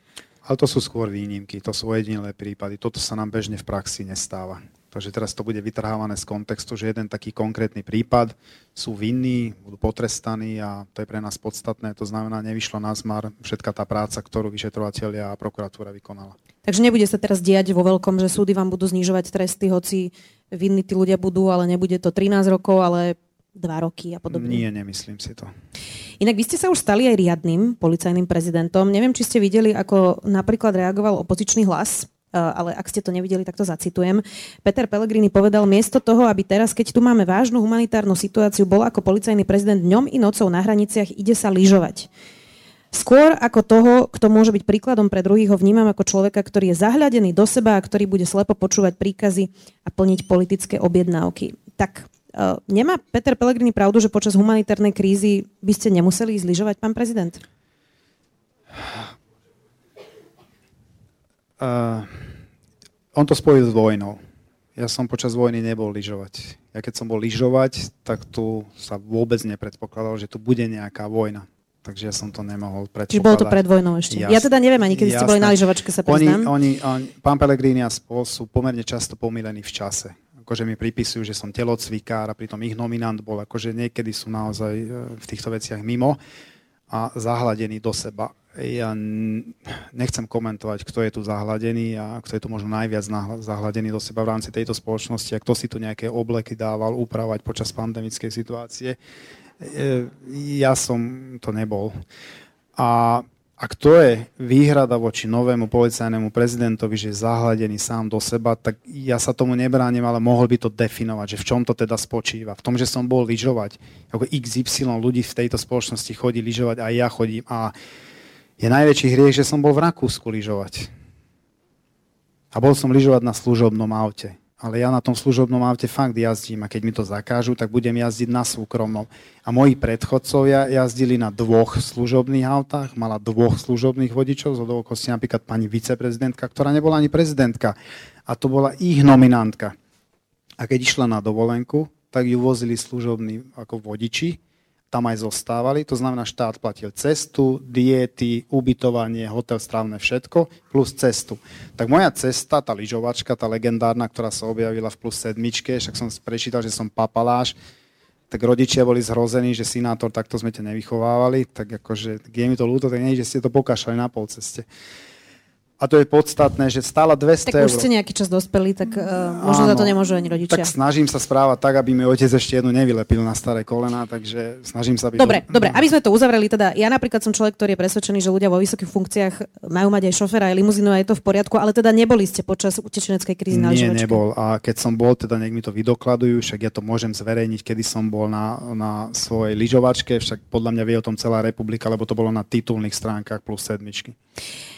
Ale to sú skôr výnimky, to sú jedinelé prípady. Toto sa nám bežne v praxi nestáva. Takže teraz to bude vytrhávané z kontextu, že jeden taký konkrétny prípad sú vinní, budú potrestaní a to je pre nás podstatné. To znamená, nevyšlo na zmar všetka tá práca, ktorú vyšetrovateľia a prokuratúra vykonala. Takže nebude sa teraz diať vo veľkom, že súdy vám budú znižovať tresty, hoci vinní tí ľudia budú, ale nebude to 13 rokov, ale 2 roky a podobne. Nie, nemyslím si to. Inak vy ste sa už stali aj riadnym policajným prezidentom. Neviem, či ste videli, ako napríklad reagoval opozičný hlas ale ak ste to nevideli, tak to zacitujem. Peter Pellegrini povedal, miesto toho, aby teraz, keď tu máme vážnu humanitárnu situáciu, bol ako policajný prezident dňom i nocou na hraniciach, ide sa lyžovať. Skôr ako toho, kto môže byť príkladom pre druhých, ho vnímam ako človeka, ktorý je zahľadený do seba a ktorý bude slepo počúvať príkazy a plniť politické objednávky. Tak uh, nemá Peter Pellegrini pravdu, že počas humanitárnej krízy by ste nemuseli ísť lyžovať, pán prezident? Uh, on to spojil s vojnou. Ja som počas vojny nebol lyžovať. Ja keď som bol lyžovať, tak tu sa vôbec nepredpokladalo, že tu bude nejaká vojna takže ja som to nemohol predpokladať. Čiže bolo to pred vojnou ešte. Jasne. Ja teda neviem ani, kedy ste boli na lyžovačke, sa priznám. Oni, oni, oni, pán Pelegrini a spol sú pomerne často pomilení v čase. Akože mi pripisujú, že som telocvikár a pritom ich nominant bol, akože niekedy sú naozaj e, v týchto veciach mimo a zahladení do seba. Ja nechcem komentovať, kto je tu zahladený a kto je tu možno najviac zahladený do seba v rámci tejto spoločnosti a kto si tu nejaké obleky dával upravať počas pandemickej situácie. E, ja som to nebol. A ak to je výhrada voči novému policajnému prezidentovi, že je zahladený sám do seba, tak ja sa tomu nebránim, ale mohol by to definovať, že v čom to teda spočíva. V tom, že som bol lyžovať. Ako XY ľudí v tejto spoločnosti chodí lyžovať a ja chodím. A je najväčší hriech, že som bol v Rakúsku lyžovať. A bol som lyžovať na služobnom aute ale ja na tom služobnom aute fakt jazdím a keď mi to zakážu, tak budem jazdiť na súkromnom. A moji predchodcovia jazdili na dvoch služobných autách, mala dvoch služobných vodičov, z okolností napríklad pani viceprezidentka, ktorá nebola ani prezidentka. A to bola ich nominantka. A keď išla na dovolenku, tak ju vozili služobní ako vodiči tam aj zostávali. To znamená, štát platil cestu, diety, ubytovanie, hotel, strávne, všetko, plus cestu. Tak moja cesta, tá lyžovačka, tá legendárna, ktorá sa objavila v plus sedmičke, však som prečítal, že som papaláš, tak rodičia boli zhrození, že sinátor, takto sme ťa nevychovávali, tak akože, je mi to ľúto, tak nie, že ste to pokašali na polceste. ceste a to je podstatné, že stála 200 tak eur. Tak už ste nejaký čas dospeli, tak uh, možno Áno, za to nemôžu ani rodičia. Tak snažím sa správať tak, aby mi otec ešte jednu nevylepil na staré kolena, takže snažím sa byť... Dobre, do... dobre, aby sme to uzavreli, teda ja napríklad som človek, ktorý je presvedčený, že ľudia vo vysokých funkciách majú mať aj šoféra, aj limuzínu a je to v poriadku, ale teda neboli ste počas utečeneckej krízy na Nie, nebol. A keď som bol, teda nech mi to vydokladujú, však ja to môžem zverejniť, kedy som bol na, na svojej lyžovačke, však podľa mňa vie o tom celá republika, lebo to bolo na titulných stránkach plus sedmičky.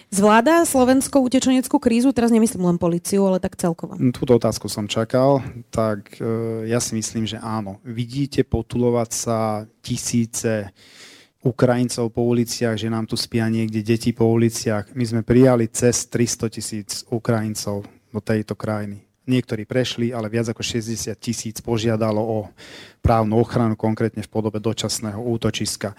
Zvláda Slovensko utečeneckú krízu? Teraz nemyslím len policiu, ale tak celkovo. Túto otázku som čakal, tak e, ja si myslím, že áno. Vidíte potulovať sa tisíce Ukrajincov po uliciach, že nám tu spia niekde deti po uliciach. My sme prijali cez 300 tisíc Ukrajincov do tejto krajiny. Niektorí prešli, ale viac ako 60 tisíc požiadalo o právnu ochranu, konkrétne v podobe dočasného útočiska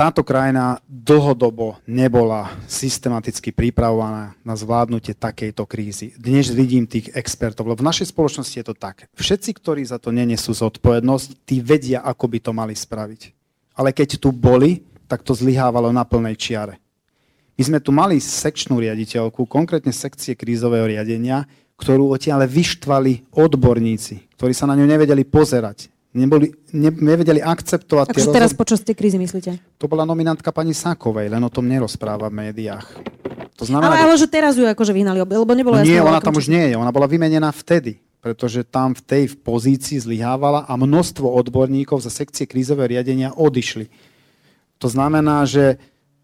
táto krajina dlhodobo nebola systematicky pripravovaná na zvládnutie takejto krízy. Dnes vidím tých expertov, lebo v našej spoločnosti je to tak. Všetci, ktorí za to nenesú zodpovednosť, tí vedia, ako by to mali spraviť. Ale keď tu boli, tak to zlyhávalo na plnej čiare. My sme tu mali sekčnú riaditeľku, konkrétne sekcie krízového riadenia, ktorú odtiaľ vyštvali odborníci, ktorí sa na ňu nevedeli pozerať neboli, ne, nevedeli akceptovať Takže teraz rozhod... počas tej krízy myslíte? To bola nominantka pani Sákovej, len o tom nerozpráva v médiách. To znamená, ale, ale že teraz ju akože vyhnali, lebo nebolo no Nie, ona tam už nie je, ona bola vymenená vtedy, pretože tam v tej pozícii zlyhávala a množstvo odborníkov za sekcie krízového riadenia odišli. To znamená, že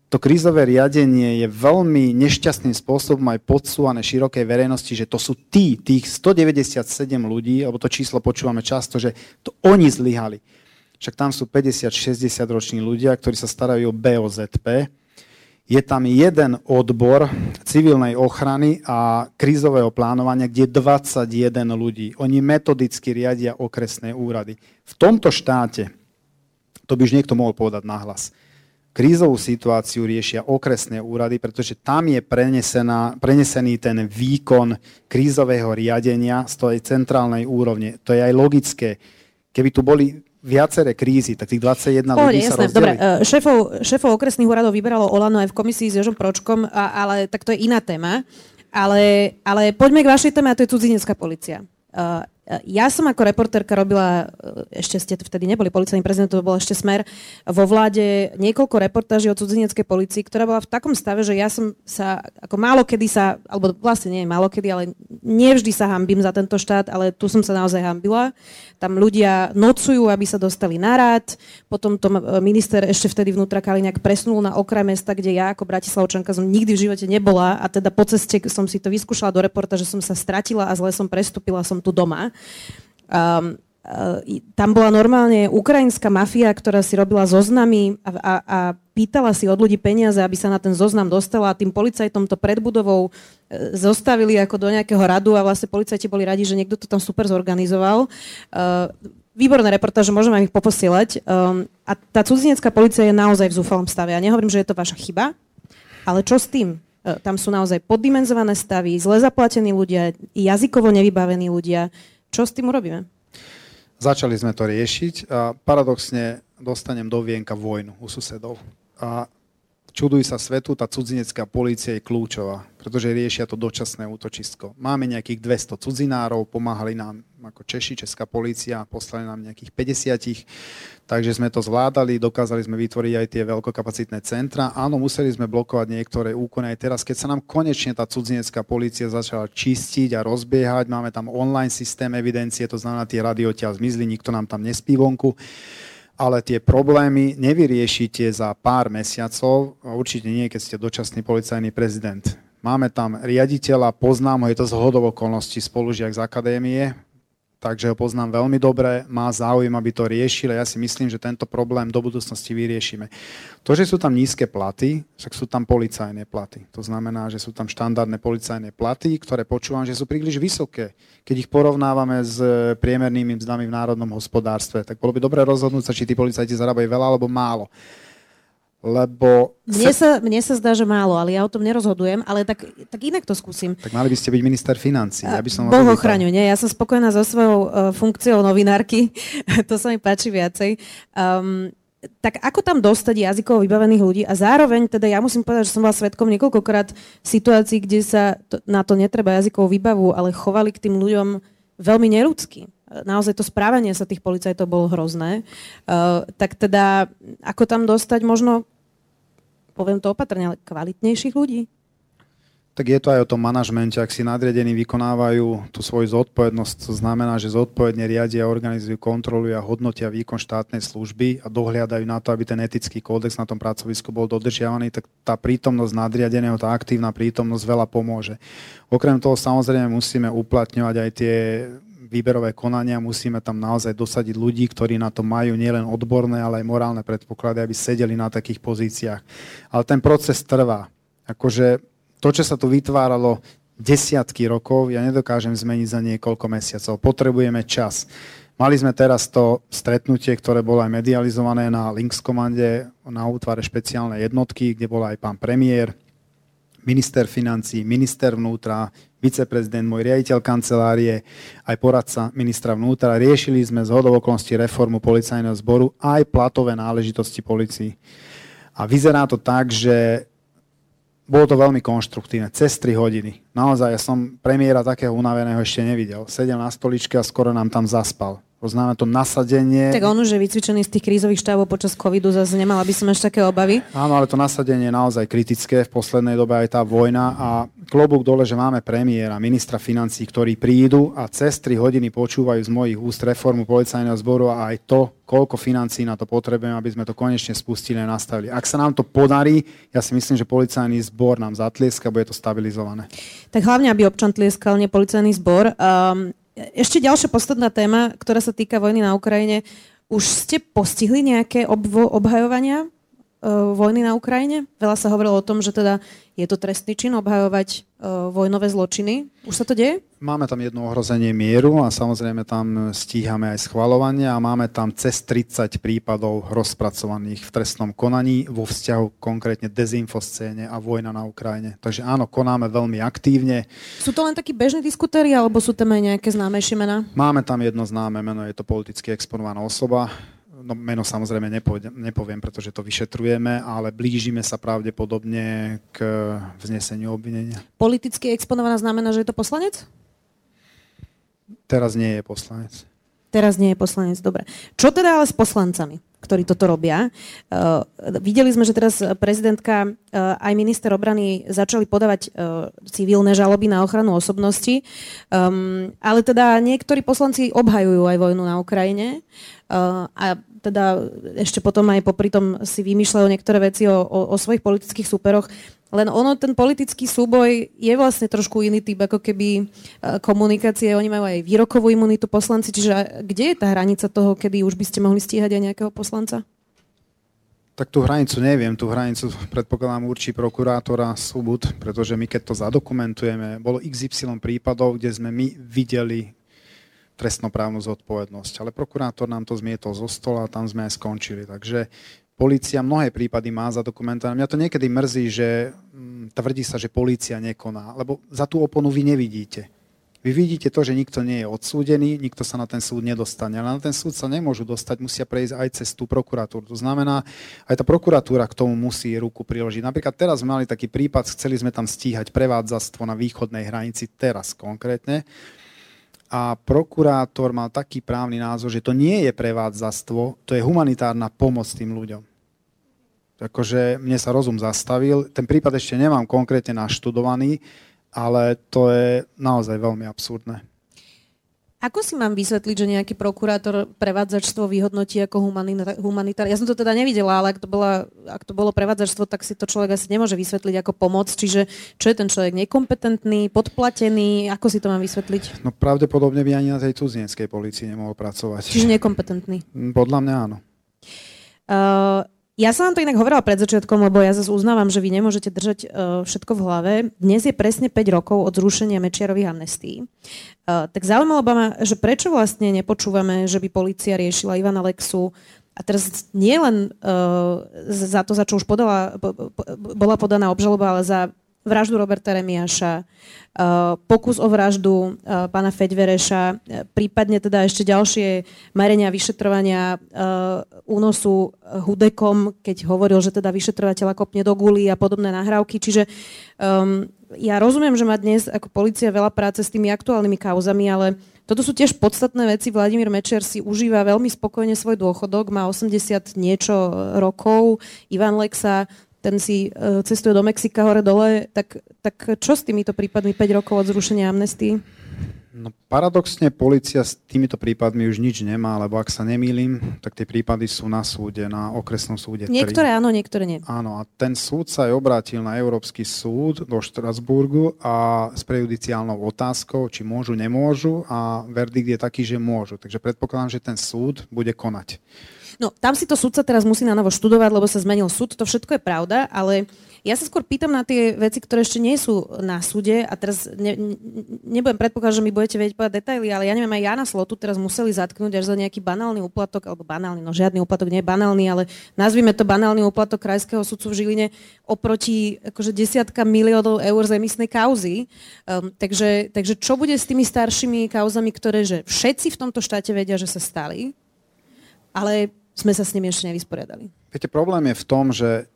to krízové riadenie je veľmi nešťastným spôsobom aj podsúvané širokej verejnosti, že to sú tí, tých 197 ľudí, alebo to číslo počúvame často, že to oni zlyhali. Však tam sú 50-60 roční ľudia, ktorí sa starajú o BOZP. Je tam jeden odbor civilnej ochrany a krízového plánovania, kde 21 ľudí. Oni metodicky riadia okresné úrady. V tomto štáte, to by už niekto mohol povedať nahlas, krízovú situáciu riešia okresné úrady, pretože tam je prenesená, prenesený ten výkon krízového riadenia z tej centrálnej úrovne. To je aj logické. Keby tu boli viaceré krízy, tak tých 21 Pohode, ľudí jasné. sa rozdeli. Dobre, e, šéfov, šéfov okresných úradov vyberalo Olano aj v komisii s Jožom Pročkom, a, ale tak to je iná téma. Ale, ale poďme k vašej téme a to je cudzinecká policia. Ja som ako reportérka robila, e, ešte ste vtedy neboli policajný prezident, to bol ešte smer, vo vláde niekoľko reportáží o cudzineckej policii, ktorá bola v takom stave, že ja som sa, ako málo kedy sa, alebo vlastne nie málo kedy, ale nevždy sa hambím za tento štát, ale tu som sa naozaj hambila. Tam ľudia nocujú, aby sa dostali na rád, potom to minister ešte vtedy vnútra Kaliňák presunul na okraj mesta, kde ja ako Bratislavčanka som nikdy v živote nebola a teda po ceste som si to vyskúšala do reporta, že som sa stratila a zle som prestúpila, som tu doma. Um, tam bola normálne ukrajinská mafia, ktorá si robila zoznamy a, a, a pýtala si od ľudí peniaze, aby sa na ten zoznam dostala a tým policajtom to pred budovou e, zostavili ako do nejakého radu a vlastne policajti boli radi, že niekto to tam super zorganizoval. Uh, výborné reportáže, môžeme ich poposielať. A tá cudzinecká policia je naozaj v zúfalom stave. Ja nehovorím, že je to vaša chyba, ale čo s tým? Tam sú naozaj poddimenzované stavy, zle zaplatení ľudia, jazykovo nevybavení ľudia, čo s tým urobíme? Začali sme to riešiť a paradoxne dostanem do vienka vojnu u susedov. A čuduj sa svetu, tá cudzinecká polícia je kľúčová, pretože riešia to dočasné útočisko. Máme nejakých 200 cudzinárov, pomáhali nám ako Češi, Česká polícia, poslali nám nejakých 50, takže sme to zvládali, dokázali sme vytvoriť aj tie veľkokapacitné centra. Áno, museli sme blokovať niektoré úkony aj teraz, keď sa nám konečne tá cudzinecká polícia začala čistiť a rozbiehať, máme tam online systém evidencie, to znamená, tie radiotia zmizli, nikto nám tam nespí vonku ale tie problémy nevyriešite za pár mesiacov, určite nie, keď ste dočasný policajný prezident. Máme tam riaditeľa, poznám ho, je to z hodov okolností spolužiak z akadémie, takže ho poznám veľmi dobre, má záujem, aby to riešil a ja si myslím, že tento problém do budúcnosti vyriešime. To, že sú tam nízke platy, však sú tam policajné platy. To znamená, že sú tam štandardné policajné platy, ktoré počúvam, že sú príliš vysoké. Keď ich porovnávame s priemernými mzdami v národnom hospodárstve, tak bolo by dobre rozhodnúť sa, či tí policajti zarábajú veľa alebo málo lebo... Mne sa, mne sa zdá, že málo, ale ja o tom nerozhodujem, ale tak, tak inak to skúsim. Tak mali by ste byť minister financí. Ja by som boh ochraňu, nie? Ja som spokojná so svojou uh, funkciou novinárky. (laughs) to sa mi páči viacej. Um, tak ako tam dostať jazykovo vybavených ľudí a zároveň teda ja musím povedať, že som bola svetkom niekoľkokrát situácií, kde sa to, na to netreba jazykovú výbavu, ale chovali k tým ľuďom veľmi neľudsky. Naozaj to správanie sa tých policajtov bolo hrozné. Uh, tak teda ako tam dostať možno poviem to opatrne, ale kvalitnejších ľudí? Tak je to aj o tom manažmente. Ak si nadriadení vykonávajú tú svoju zodpovednosť, to znamená, že zodpovedne riadia, organizujú, kontrolujú a hodnotia výkon štátnej služby a dohliadajú na to, aby ten etický kódex na tom pracovisku bol dodržiavaný, tak tá prítomnosť nadriadeného, tá aktívna prítomnosť veľa pomôže. Okrem toho samozrejme musíme uplatňovať aj tie výberové konania, musíme tam naozaj dosadiť ľudí, ktorí na to majú nielen odborné, ale aj morálne predpoklady, aby sedeli na takých pozíciách. Ale ten proces trvá. Akože to, čo sa tu vytváralo desiatky rokov, ja nedokážem zmeniť za niekoľko mesiacov. Potrebujeme čas. Mali sme teraz to stretnutie, ktoré bolo aj medializované na Links komande na útvare špeciálnej jednotky, kde bol aj pán premiér, minister financí, minister vnútra, viceprezident, môj riaditeľ kancelárie, aj poradca ministra vnútra. Riešili sme z hodovokolnosti reformu policajného zboru aj platové náležitosti policii. A vyzerá to tak, že bolo to veľmi konštruktívne, cez 3 hodiny. Naozaj, ja som premiéra takého unaveného ešte nevidel. Sedel na stoličke a skoro nám tam zaspal. To znamená to nasadenie... Tak on už je vycvičený z tých krízových štábov počas covidu, zase nemal, aby som ešte také obavy. Áno, ale to nasadenie je naozaj kritické. V poslednej dobe aj tá vojna a klobúk dole, že máme premiéra, ministra financí, ktorí prídu a cez 3 hodiny počúvajú z mojich úst reformu policajného zboru a aj to, koľko financí na to potrebujeme, aby sme to konečne spustili a nastavili. Ak sa nám to podarí, ja si myslím, že policajný zbor nám zatlieska, bude to stabilizované. Tak hlavne, aby občan tlieskal, nie policajný zbor. Um, ešte ďalšia posledná téma, ktorá sa týka vojny na Ukrajine. Už ste postihli nejaké obvo- obhajovania vojny na Ukrajine? Veľa sa hovorilo o tom, že teda je to trestný čin obhajovať uh, vojnové zločiny. Už sa to deje? Máme tam jedno ohrozenie mieru a samozrejme tam stíhame aj schvalovanie a máme tam cez 30 prípadov rozpracovaných v trestnom konaní vo vzťahu konkrétne dezinfoscéne a vojna na Ukrajine. Takže áno, konáme veľmi aktívne. Sú to len takí bežní diskutéri alebo sú tam aj nejaké známejšie mená? Máme tam jedno známe meno, je to politicky exponovaná osoba no meno samozrejme nepoviem, nepoviem, pretože to vyšetrujeme, ale blížime sa pravdepodobne k vzneseniu obvinenia. Politicky exponovaná znamená, že je to poslanec? Teraz nie je poslanec. Teraz nie je poslanec, dobre. Čo teda ale s poslancami, ktorí toto robia? Uh, videli sme, že teraz prezidentka uh, aj minister obrany začali podávať uh, civilné žaloby na ochranu osobnosti, um, ale teda niektorí poslanci obhajujú aj vojnu na Ukrajine a teda ešte potom aj popri tom si vymýšľajú niektoré veci o, o, o svojich politických súperoch. Len ono, ten politický súboj je vlastne trošku iný typ, ako keby e, komunikácie. Oni majú aj výrokovú imunitu poslanci, čiže kde je tá hranica toho, kedy už by ste mohli stíhať aj nejakého poslanca? Tak tú hranicu neviem, tú hranicu predpokladám určí prokurátora súbud, pretože my keď to zadokumentujeme, bolo XY prípadov, kde sme my videli trestnoprávnu zodpovednosť, ale prokurátor nám to zmietol zo stola a tam sme aj skončili. Takže Polícia mnohé prípady má zadokumentované. Mňa to niekedy mrzí, že mm, tvrdí sa, že polícia nekoná, lebo za tú oponu vy nevidíte. Vy vidíte to, že nikto nie je odsúdený, nikto sa na ten súd nedostane. Ale na ten súd sa nemôžu dostať, musia prejsť aj cez tú prokuratúru. To znamená, aj tá prokuratúra k tomu musí ruku priložiť. Napríklad teraz sme mali taký prípad, chceli sme tam stíhať prevádzastvo na východnej hranici, teraz konkrétne a prokurátor mal taký právny názor, že to nie je prevádzastvo, to je humanitárna pomoc tým ľuďom. Takže mne sa rozum zastavil. Ten prípad ešte nemám konkrétne naštudovaný, ale to je naozaj veľmi absurdné. Ako si mám vysvetliť, že nejaký prokurátor prevádzačstvo vyhodnotí ako humanitár? Ja som to teda nevidela, ale ak to, bola, ak to bolo prevádzačstvo, tak si to človek asi nemôže vysvetliť ako pomoc. Čiže čo je ten človek nekompetentný, podplatený? Ako si to mám vysvetliť? No pravdepodobne by ani na tej cudzineckej policii nemohol pracovať. Čiže nekompetentný? Podľa mňa áno. Uh, ja som vám to inak hovorila pred začiatkom, lebo ja zase uznávam, že vy nemôžete držať uh, všetko v hlave. Dnes je presne 5 rokov od zrušenia Mečiarových amnestí. Uh, tak zaujímalo by ma, že prečo vlastne nepočúvame, že by policia riešila Ivana Lexu a teraz nie len uh, za to, za čo už podala, po, po, bola podaná obžaloba, ale za vraždu Roberta Remiaša, uh, pokus o vraždu uh, pána Feďvereša, uh, prípadne teda ešte ďalšie merenia vyšetrovania únosu Hudekom, keď hovoril, že teda vyšetrovateľa kopne do guli a podobné nahrávky. Čiže um, ja rozumiem, že má dnes ako policia veľa práce s tými aktuálnymi kauzami, ale toto sú tiež podstatné veci. Vladimír Mečer si užíva veľmi spokojne svoj dôchodok, má 80 niečo rokov. Ivan Lexa ten si uh, cestuje do Mexika hore-dole, tak, tak čo s týmito prípadmi 5 rokov od zrušenia amnestii? No paradoxne policia s týmito prípadmi už nič nemá, lebo ak sa nemýlim, tak tie prípady sú na súde, na okresnom súde. Niektoré 3. áno, niektoré nie. Áno, a ten súd sa aj obrátil na Európsky súd do Štrasburgu a s prejudiciálnou otázkou, či môžu, nemôžu a verdikt je taký, že môžu. Takže predpokladám, že ten súd bude konať. No, tam si to sudca teraz musí na novo študovať, lebo sa zmenil súd, to všetko je pravda, ale ja sa skôr pýtam na tie veci, ktoré ešte nie sú na súde a teraz ne, ne, nebudem predpokladať, že mi budete vedieť povedať detaily, ale ja neviem, aj Jana Slotu teraz museli zatknúť až za nejaký banálny úplatok, alebo banálny, no žiadny úplatok nie je banálny, ale nazvime to banálny úplatok krajského sudcu v Žiline oproti akože desiatka miliónov eur z emisnej kauzy. Um, takže, takže čo bude s tými staršími kauzami, ktoré že všetci v tomto štáte vedia, že sa stali, ale sme sa s nimi ešte nevysporiadali. Viete, problém je v tom, že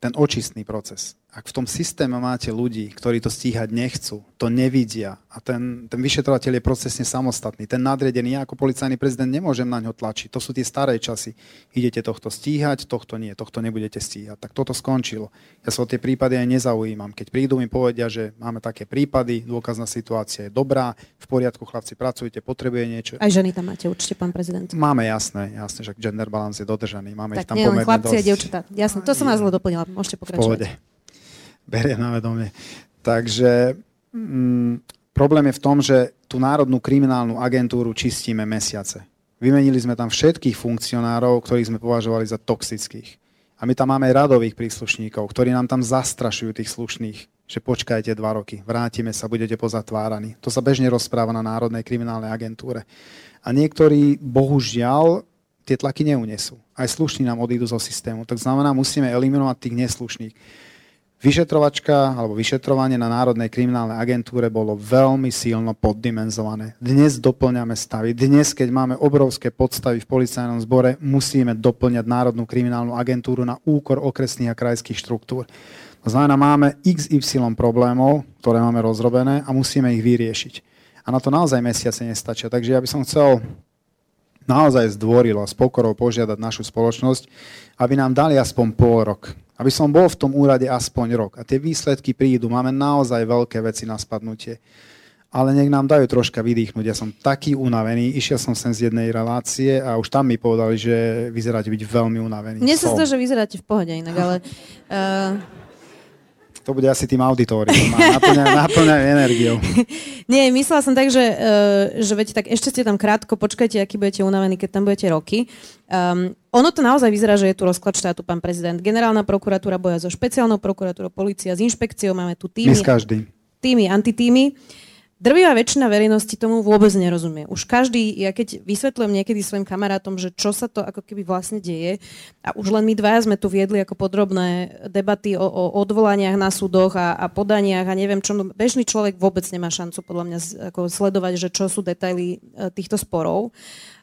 ten očistný proces ak v tom systéme máte ľudí, ktorí to stíhať nechcú, to nevidia a ten, ten vyšetrovateľ je procesne samostatný, ten nadredený, ja ako policajný prezident nemôžem na ňo tlačiť. To sú tie staré časy. Idete tohto stíhať, tohto nie, tohto nebudete stíhať. Tak toto skončilo. Ja sa o tie prípady aj nezaujímam. Keď prídu mi povedia, že máme také prípady, dôkazná situácia je dobrá, v poriadku, chlapci, pracujte, potrebuje niečo. Aj ženy tam máte určite, pán prezident. Máme, jasné, jasné, že gender balance je dodržaný. Máme tak, ich tam pomerne chlapci dosť. a dievčatá. Jasné, to som vás zle doplnila. Môžete pokračovať. V pohode berie na vedomie. Takže mm, problém je v tom, že tú Národnú kriminálnu agentúru čistíme mesiace. Vymenili sme tam všetkých funkcionárov, ktorých sme považovali za toxických. A my tam máme radových príslušníkov, ktorí nám tam zastrašujú tých slušných, že počkajte dva roky, vrátime sa, budete pozatváraní. To sa bežne rozpráva na Národnej kriminálnej agentúre. A niektorí, bohužiaľ, tie tlaky neunesú. Aj slušní nám odídu zo systému. Tak znamená, musíme eliminovať tých neslušných. Vyšetrovačka alebo vyšetrovanie na Národnej kriminálnej agentúre bolo veľmi silno poddimenzované. Dnes doplňame stavy. Dnes, keď máme obrovské podstavy v policajnom zbore, musíme doplňať Národnú kriminálnu agentúru na úkor okresných a krajských štruktúr. To znamená, máme XY problémov, ktoré máme rozrobené a musíme ich vyriešiť. A na to naozaj mesiace nestačia. Takže ja by som chcel naozaj zdvorilo a s pokorou požiadať našu spoločnosť, aby nám dali aspoň pol rok. Aby som bol v tom úrade aspoň rok. A tie výsledky prídu. Máme naozaj veľké veci na spadnutie. Ale nech nám dajú troška vydýchnuť. Ja som taký unavený. Išiel som sem z jednej relácie a už tam mi povedali, že vyzeráte byť veľmi unavený. Mne sa zdá, že vyzeráte v pohode inak, ale... Uh (laughs) to bude asi tým auditorium. Naplňajú, naplňajú (laughs) energiou. Nie, myslela som tak, že, uh, že veď tak ešte ste tam krátko, počkajte, aký budete unavení, keď tam budete roky. Um, ono to naozaj vyzerá, že je tu rozklad štátu, pán prezident. Generálna prokuratúra boja so špeciálnou prokuratúrou, policia s inšpekciou, máme tu týmy. My s každým. Týmy, antitýmy. Drvivá väčšina verejnosti tomu vôbec nerozumie. Už každý, ja keď vysvetľujem niekedy svojim kamarátom, že čo sa to ako keby vlastne deje, a už len my dvaja sme tu viedli ako podrobné debaty o, o odvolaniach na súdoch a, a podaniach a neviem čo, bežný človek vôbec nemá šancu podľa mňa ako sledovať, že čo sú detaily e, týchto sporov.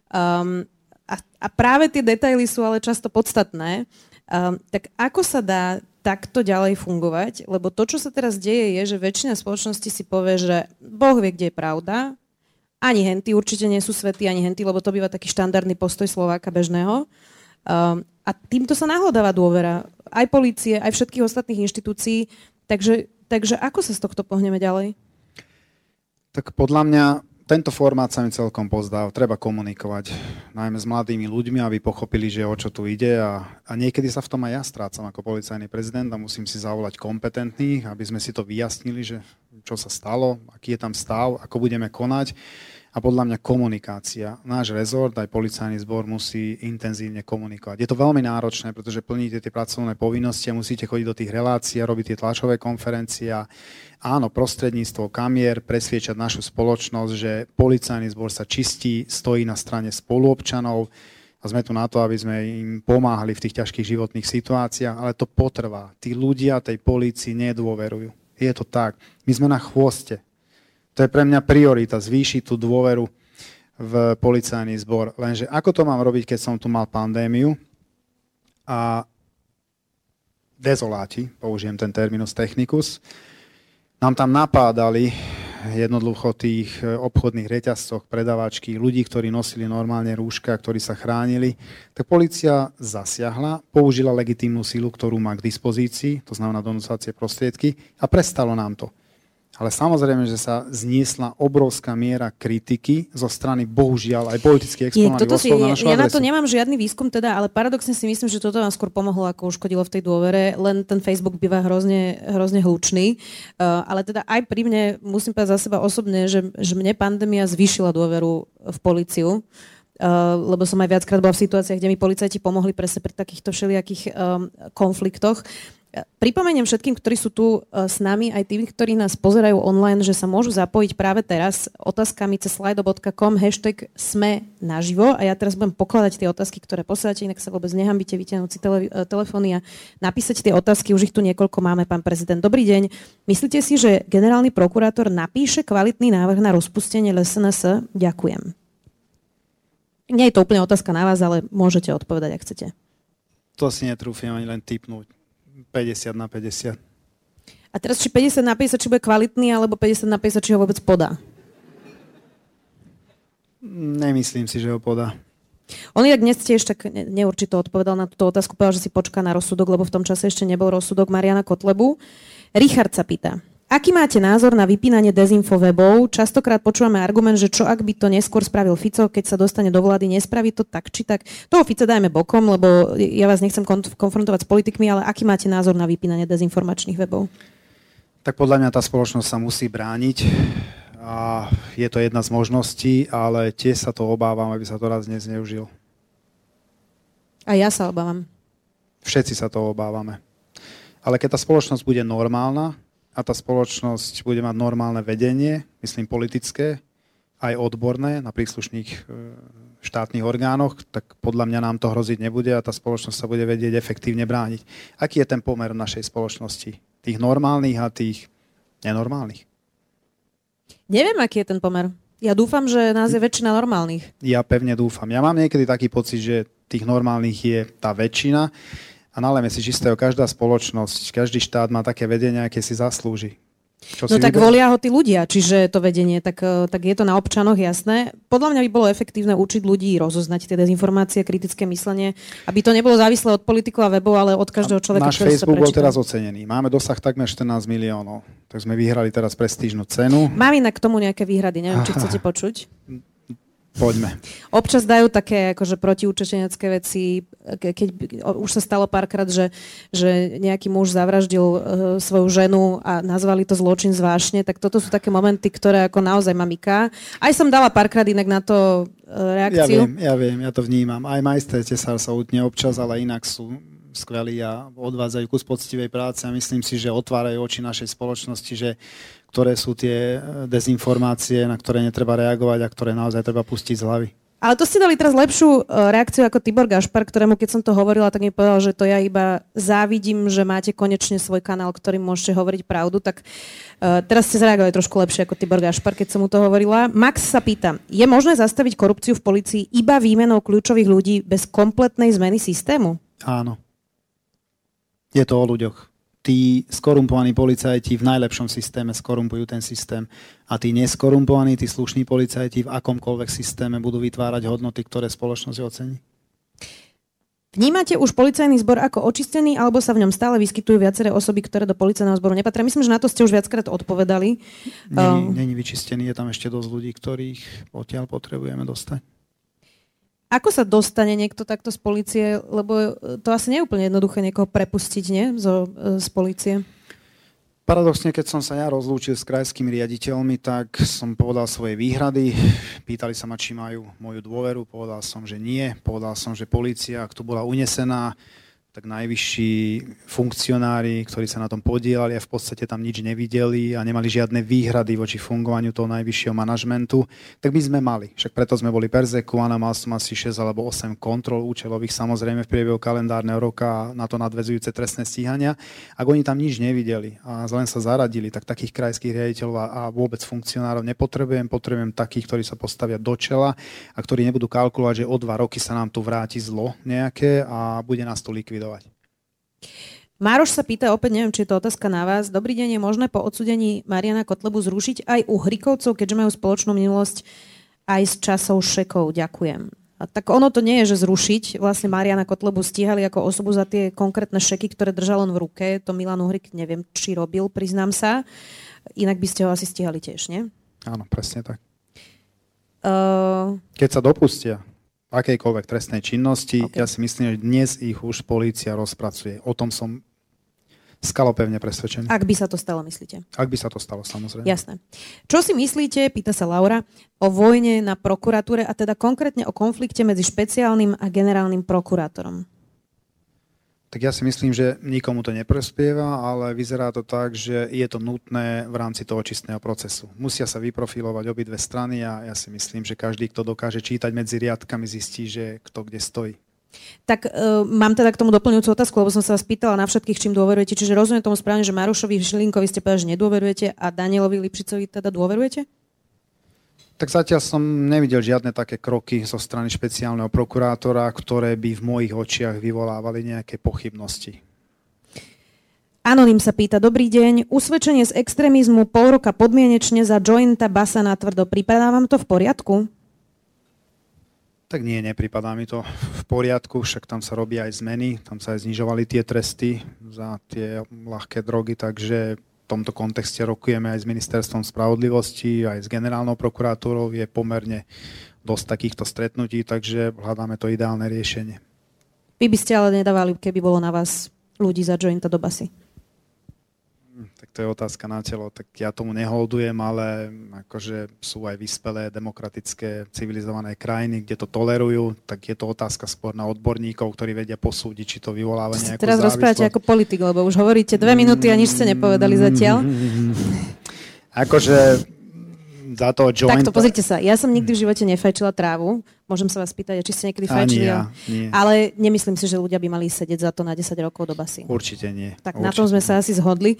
Um, a, a práve tie detaily sú ale často podstatné. Um, tak ako sa dá takto ďalej fungovať, lebo to, čo sa teraz deje, je, že väčšina spoločnosti si povie, že Boh vie, kde je pravda, ani henty určite nie sú svety, ani henty, lebo to býva taký štandardný postoj Slováka bežného. Um, a týmto sa nahodáva dôvera aj policie, aj všetkých ostatných inštitúcií. Takže, takže ako sa z tohto pohneme ďalej? Tak podľa mňa tento formát sa mi celkom pozdá. Treba komunikovať, najmä s mladými ľuďmi, aby pochopili, že o čo tu ide. A, a niekedy sa v tom aj ja strácam ako policajný prezident a musím si zavolať kompetentných, aby sme si to vyjasnili, že čo sa stalo, aký je tam stav, ako budeme konať a podľa mňa komunikácia. Náš rezort, aj policajný zbor musí intenzívne komunikovať. Je to veľmi náročné, pretože plníte tie pracovné povinnosti a musíte chodiť do tých relácií a robiť tie tlačové konferencie. Áno, prostredníctvo kamier presviečať našu spoločnosť, že policajný zbor sa čistí, stojí na strane spoluobčanov a sme tu na to, aby sme im pomáhali v tých ťažkých životných situáciách, ale to potrvá. Tí ľudia tej polícii nedôverujú. Je to tak. My sme na chvoste to je pre mňa priorita, zvýšiť tú dôveru v policajný zbor. Lenže ako to mám robiť, keď som tu mal pandémiu a dezoláti, použijem ten terminus technicus, nám tam napádali jednoducho tých obchodných reťazcoch, predavačky, ľudí, ktorí nosili normálne rúška, ktorí sa chránili, tak policia zasiahla, použila legitímnu sílu, ktorú má k dispozícii, to znamená donúcacie prostriedky a prestalo nám to. Ale samozrejme, že sa zniesla obrovská miera kritiky zo strany, bohužiaľ, aj exponovaných osôb na Ja adresu. na to nemám žiadny výskum teda, ale paradoxne si myslím, že toto vám skôr pomohlo, ako uškodilo v tej dôvere. Len ten Facebook býva hrozne, hrozne hlučný. Uh, ale teda aj pri mne, musím povedať za seba osobne, že, že mne pandémia zvýšila dôveru v policiu. Uh, lebo som aj viackrát bola v situáciách, kde mi policajti pomohli presne pri takýchto všelijakých um, konfliktoch. Pripomeniem všetkým, ktorí sú tu e, s nami, aj tým, ktorí nás pozerajú online, že sa môžu zapojiť práve teraz otázkami cez slido.com hashtag sme naživo a ja teraz budem pokladať tie otázky, ktoré posielate, inak sa vôbec nehambite vytiahnuť si tele, e, telefóny a napísať tie otázky, už ich tu niekoľko máme, pán prezident. Dobrý deň. Myslíte si, že generálny prokurátor napíše kvalitný návrh na rozpustenie LSNS? Ďakujem. Nie je to úplne otázka na vás, ale môžete odpovedať, ak chcete. To si netrúfim ani len typnúť 50 na 50. A teraz či 50 na 50, či bude kvalitný, alebo 50 na 50, či ho vôbec podá? Nemyslím si, že ho podá. On inak dnes tiež tak neurčito odpovedal na túto otázku, povedal, že si počká na rozsudok, lebo v tom čase ešte nebol rozsudok Mariana Kotlebu. Richard sa pýta, Aký máte názor na vypínanie dezinfovebov? Častokrát počúvame argument, že čo ak by to neskôr spravil Fico, keď sa dostane do vlády, nespraví to tak či tak. Toho Fica dajme bokom, lebo ja vás nechcem konfrontovať s politikmi, ale aký máte názor na vypínanie dezinformačných webov? Tak podľa mňa tá spoločnosť sa musí brániť a je to jedna z možností, ale tiež sa to obávam, aby sa to raz nezneužil. A ja sa obávam. Všetci sa to obávame. Ale keď tá spoločnosť bude normálna, a tá spoločnosť bude mať normálne vedenie, myslím politické, aj odborné na príslušných e, štátnych orgánoch, tak podľa mňa nám to hroziť nebude a tá spoločnosť sa bude vedieť efektívne brániť. Aký je ten pomer našej spoločnosti? Tých normálnych a tých nenormálnych? Neviem, aký je ten pomer. Ja dúfam, že nás je väčšina normálnych. Ja pevne dúfam. Ja mám niekedy taký pocit, že tých normálnych je tá väčšina a nalejme si čistého, každá spoločnosť, každý štát má také vedenie, aké si zaslúži. Čo no tak vyber... volia ho tí ľudia, čiže to vedenie, tak, e, tak je to na občanoch jasné. Podľa mňa by bolo efektívne učiť ľudí rozoznať tie dezinformácie, kritické myslenie, aby to nebolo závislé od politikov a webov, ale od každého človeka, Náš Facebook bol teraz ocenený. Máme dosah takmer 14 miliónov. Tak sme vyhrali teraz prestížnu cenu. Mám inak k tomu nejaké výhrady, neviem, či chcete (laughs) počuť. Poďme. Občas dajú také akože protiúčečenecké veci, keď už sa stalo párkrát, že, že nejaký muž zavraždil uh, svoju ženu a nazvali to zločin zvášne, tak toto sú také momenty, ktoré ako naozaj mamiká. Aj som dala párkrát inak na to uh, reakciu. Ja viem, ja viem, ja to vnímam. Aj majster tesár sa utne občas, ale inak sú skvelí a odvádzajú kus poctivej práce a myslím si, že otvárajú oči našej spoločnosti, že ktoré sú tie e, dezinformácie, na ktoré netreba reagovať a ktoré naozaj treba pustiť z hlavy. Ale to ste dali teraz lepšiu e, reakciu ako Tibor Gašpar, ktorému keď som to hovorila, tak mi povedal, že to ja iba závidím, že máte konečne svoj kanál, ktorým môžete hovoriť pravdu. Tak uh, teraz ste zareagovali trošku lepšie ako Tibor Gašpar, keď som mu to hovorila. Max sa pýta, je možné zastaviť korupciu v policii iba výmenou kľúčových ľudí bez kompletnej zmeny systému? Áno. Je to o ľuďoch tí skorumpovaní policajti v najlepšom systéme skorumpujú ten systém a tí neskorumpovaní, tí slušní policajti v akomkoľvek systéme budú vytvárať hodnoty, ktoré spoločnosť ocení. Vnímate už policajný zbor ako očistený, alebo sa v ňom stále vyskytujú viaceré osoby, ktoré do policajného zboru nepatria? Myslím, že na to ste už viackrát odpovedali. Není, um, není vyčistený, je tam ešte dosť ľudí, ktorých odtiaľ potrebujeme dostať. Ako sa dostane niekto takto z policie? Lebo to asi nie je úplne jednoduché niekoho prepustiť, nie? Zo, z policie. Paradoxne, keď som sa ja rozlúčil s krajskými riaditeľmi, tak som povedal svoje výhrady. Pýtali sa ma, či majú moju dôveru. Povedal som, že nie. Povedal som, že policia, ak tu bola unesená, tak najvyšší funkcionári, ktorí sa na tom podielali a v podstate tam nič nevideli a nemali žiadne výhrady voči fungovaniu toho najvyššieho manažmentu, tak my sme mali. Však preto sme boli perzekovaní, mal som asi 6 alebo 8 kontrol účelových samozrejme v priebehu kalendárneho roka na to nadvezujúce trestné stíhania. Ak oni tam nič nevideli a len sa zaradili, tak takých krajských riaditeľov a vôbec funkcionárov nepotrebujem. Potrebujem takých, ktorí sa postavia do čela a ktorí nebudú kalkulovať, že o dva roky sa nám tu vráti zlo nejaké a bude nás to likvidovať likvidovať. Mároš sa pýta, opäť neviem, či je to otázka na vás. Dobrý deň, je možné po odsudení Mariana Kotlebu zrušiť aj u Hrikovcov, keďže majú spoločnú minulosť aj s časov šekov. Ďakujem. A tak ono to nie je, že zrušiť. Vlastne Mariana Kotlebu stíhali ako osobu za tie konkrétne šeky, ktoré držal on v ruke. To Milan Uhrik neviem, či robil, priznám sa. Inak by ste ho asi stíhali tiež, nie? Áno, presne tak. Uh... Keď sa dopustia akejkoľvek trestnej činnosti. Okay. Ja si myslím, že dnes ich už polícia rozpracuje. O tom som skalopevne presvedčený. Ak by sa to stalo, myslíte? Ak by sa to stalo, samozrejme. Jasné. Čo si myslíte, pýta sa Laura, o vojne na prokuratúre a teda konkrétne o konflikte medzi špeciálnym a generálnym prokurátorom? Tak ja si myslím, že nikomu to neprospieva, ale vyzerá to tak, že je to nutné v rámci toho čistného procesu. Musia sa vyprofilovať obidve strany a ja si myslím, že každý, kto dokáže čítať medzi riadkami, zistí, že kto kde stojí. Tak uh, mám teda k tomu doplňujúcu otázku, lebo som sa vás pýtala na všetkých, čím dôverujete. Čiže rozumiem tomu správne, že Marušovi Šilinkovi ste povedali, že nedôverujete a Danielovi Lipšicovi teda dôverujete? Tak zatiaľ som nevidel žiadne také kroky zo strany špeciálneho prokurátora, ktoré by v mojich očiach vyvolávali nejaké pochybnosti. Anonym sa pýta, dobrý deň, usvedčenie z extrémizmu pol roka podmienečne za jointa basa na tvrdo, pripadá vám to v poriadku? Tak nie, nepripadá mi to v poriadku, však tam sa robia aj zmeny, tam sa aj znižovali tie tresty za tie ľahké drogy, takže tomto kontexte rokujeme aj s Ministerstvom spravodlivosti, aj s generálnou prokuratúrou. Je pomerne dosť takýchto stretnutí, takže hľadáme to ideálne riešenie. Vy by ste ale nedávali, keby bolo na vás ľudí za jointa do basy? To je otázka na telo. Tak ja tomu neholdujem, ale akože sú aj vyspelé, demokratické, civilizované krajiny, kde to tolerujú, tak je to otázka skôr na odborníkov, ktorí vedia posúdiť, či to vyvoláva nejakú Teraz závislosť. rozprávate ako politik, lebo už hovoríte dve minúty a nič ste nepovedali zatiaľ. Akože za toho jointa... Takto, pozrite sa, ja som nikdy v živote nefajčila trávu. Môžem sa vás pýtať, či ste niekedy fajčili. Ja, nie. Ale nemyslím si, že ľudia by mali sedieť za to na 10 rokov do basy. Určite nie. Tak Určite na tom sme sa asi zhodli.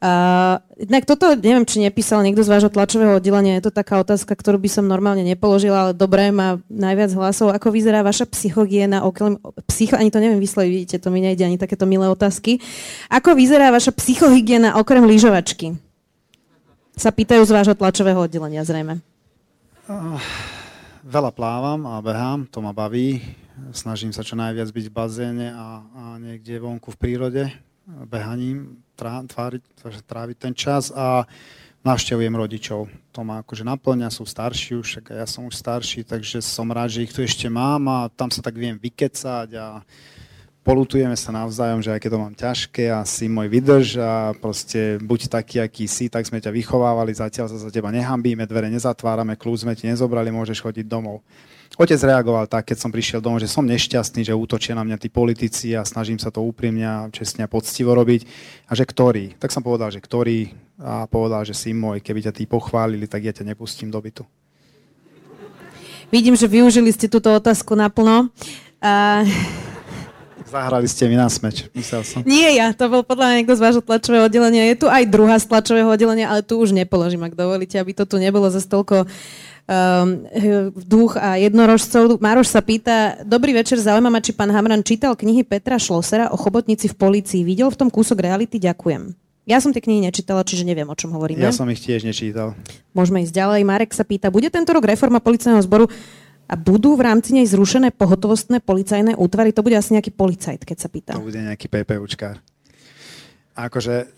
Uh, inak toto, neviem, či nepísal niekto z vášho tlačového oddelenia, je to taká otázka, ktorú by som normálne nepoložila, ale dobré, má najviac hlasov. Ako vyzerá vaša psychogiena okrem... Psycho, ani to neviem vysloviť, vidíte, to mi nejde ani takéto milé otázky. Ako vyzerá vaša psychohygiena okrem lyžovačky? Sa pýtajú z vášho tlačového oddelenia zrejme. Uh, veľa plávam a behám, to ma baví. Snažím sa čo najviac byť v bazéne a, a niekde vonku v prírode behaním trá, tváriť, tráviť ten čas a navštevujem rodičov. To ma akože naplňa, sú starší už, ja som už starší, takže som rád, že ich tu ešte mám a tam sa tak viem vykecať a polutujeme sa navzájom, že aj keď to mám ťažké a si môj vydrž a proste buď taký, aký si, tak sme ťa vychovávali, zatiaľ sa za teba nehambíme, dvere nezatvárame, kľúč sme ti nezobrali, môžeš chodiť domov. Otec reagoval tak, keď som prišiel domov, že som nešťastný, že útočia na mňa tí politici a snažím sa to úprimne a čestne a poctivo robiť. A že ktorý? Tak som povedal, že ktorý a povedal, že si môj, keby ťa tí pochválili, tak ja ťa nepustím do bytu. Vidím, že využili ste túto otázku naplno. Uh... Zahrali ste mi na smeč, musel som. Nie ja, to bol podľa mňa niekto z vášho tlačového oddelenia. Je tu aj druhá z tlačového oddelenia, ale tu už nepoložím, ak dovolíte, aby to tu nebolo za toľko um, duch a jednorožcov. Mároš sa pýta, dobrý večer, zaujíma ma, či pán Hamran čítal knihy Petra Šlosera o chobotnici v policii. Videl v tom kúsok reality? Ďakujem. Ja som tie knihy nečítala, čiže neviem, o čom hovoríme. Ja som ich tiež nečítal. Môžeme ísť ďalej. Marek sa pýta, bude tento rok reforma policajného zboru a budú v rámci nej zrušené pohotovostné policajné útvary? To bude asi nejaký policajt, keď sa pýta. To bude nejaký PPUčkár. Akože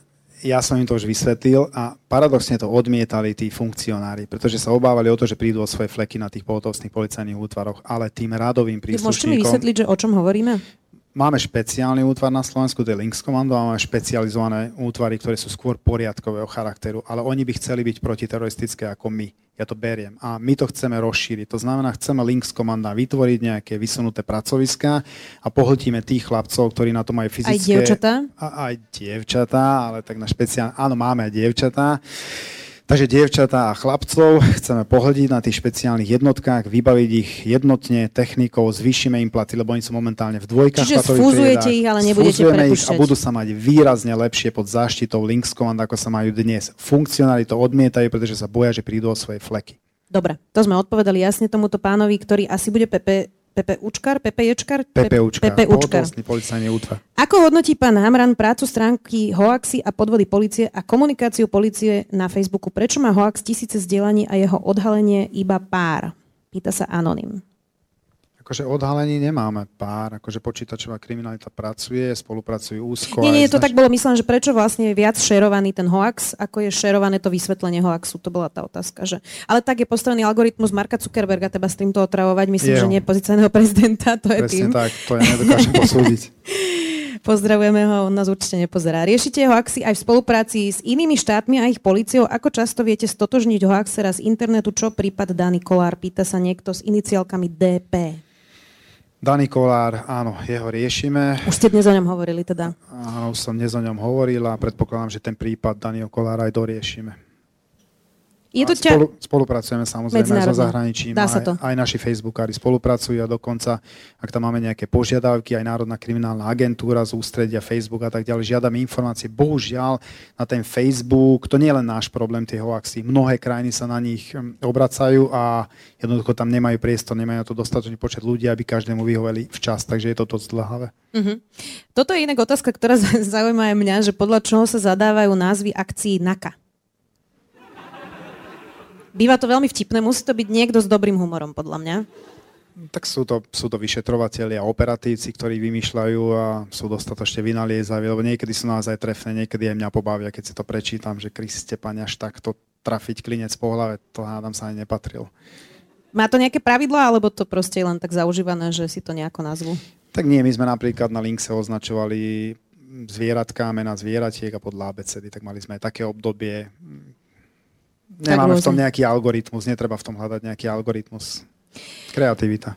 ja som im to už vysvetlil a paradoxne to odmietali tí funkcionári, pretože sa obávali o to, že prídu o svoje fleky na tých pohotovostných policajných útvaroch, ale tým radovým príslušníkom... Môžete mi vysvetliť, že o čom hovoríme? Máme špeciálny útvar na Slovensku, to je Links Commando, a máme špecializované útvary, ktoré sú skôr poriadkového charakteru, ale oni by chceli byť protiteroristické ako my. Ja to beriem. A my to chceme rozšíriť. To znamená, chceme Links Commanda vytvoriť nejaké vysunuté pracoviská a pohltíme tých chlapcov, ktorí na to majú fyzické... Aj dievčatá? A, aj dievčatá, ale tak na špeciálne... Áno, máme aj dievčatá. Takže dievčatá a chlapcov chceme pohľadiť na tých špeciálnych jednotkách, vybaviť ich jednotne technikou, zvýšime im platy, lebo oni sú momentálne v dvojkách. Čiže sfúzujete ich, ale nebudete ich a budú sa mať výrazne lepšie pod záštitou Links Command, ako sa majú dnes. Funkcionári to odmietajú, pretože sa boja, že prídu o svoje fleky. Dobre, to sme odpovedali jasne tomuto pánovi, ktorý asi bude PP Pepe Učkar, Pepe Ječkar? Pepe Učkar, Pepe Učkar. policajný útvar. Ako hodnotí pán Hamran prácu stránky Hoaxy a podvody policie a komunikáciu policie na Facebooku? Prečo má Hoax tisíce zdieľaní a jeho odhalenie iba pár? Pýta sa Anonym. Akože odhalení nemáme pár, akože počítačová kriminalita pracuje, spolupracujú úzko. Nie, nie, to znač... tak bolo myslené, že prečo vlastne je viac šerovaný ten hoax, ako je šerované to vysvetlenie hoaxu, to bola tá otázka. Že... Ale tak je postavený algoritmus Marka Zuckerberga, teba s týmto otravovať, myslím, Jeho. že nie pozícianého prezidenta, to je Presne tým. tak, to ja nedokážem posúdiť. (laughs) Pozdravujeme ho, on nás určite nepozerá. Riešite hoaxy aj v spolupráci s inými štátmi a ich policiou. Ako často viete stotožniť hoaxera z internetu? Čo prípad Dani Kolár? Pýta sa niekto s iniciálkami DP. Daný Kolár, áno, jeho riešime. Už ste dnes o ňom hovorili teda? Áno, už som dnes o ňom hovoril a predpokladám, že ten prípad Daného Kolára aj doriešime. Je to ťa... Spolu, spolupracujeme samozrejme aj so zahraničím. Dá sa to. Aj, aj naši Facebookári spolupracujú a dokonca, ak tam máme nejaké požiadavky, aj Národná kriminálna agentúra z ústredia Facebook a tak ďalej, žiadame informácie. Bohužiaľ, na ten Facebook, to nie je len náš problém, tie hoaxy. Mnohé krajiny sa na nich hm, obracajú a jednoducho tam nemajú priestor, nemajú na to dostatočný počet ľudí, aby každému vyhoveli včas, takže je to dosť dlhavé. Uh-huh. Toto je inak otázka, ktorá (laughs) zaujíma aj mňa, že podľa čoho sa zadávajú názvy akcií NAKA. Býva to veľmi vtipné, musí to byť niekto s dobrým humorom, podľa mňa. Tak sú to, sú to vyšetrovateľi a operatívci, ktorí vymýšľajú a sú dostatočne vynaliezaví, lebo niekedy sú naozaj trefné, niekedy aj mňa pobavia, keď si to prečítam, že Kriste, pane, až takto trafiť klinec po hlave, to hádam sa ani nepatril. Má to nejaké pravidlá, alebo to proste je len tak zaužívané, že si to nejako nazvu? Tak nie, my sme napríklad na Linkse označovali zvieratka, mena zvieratiek a podľa ABCD, tak mali sme aj také obdobie, Nemáme v tom nejaký algoritmus, netreba v tom hľadať nejaký algoritmus. Kreativita.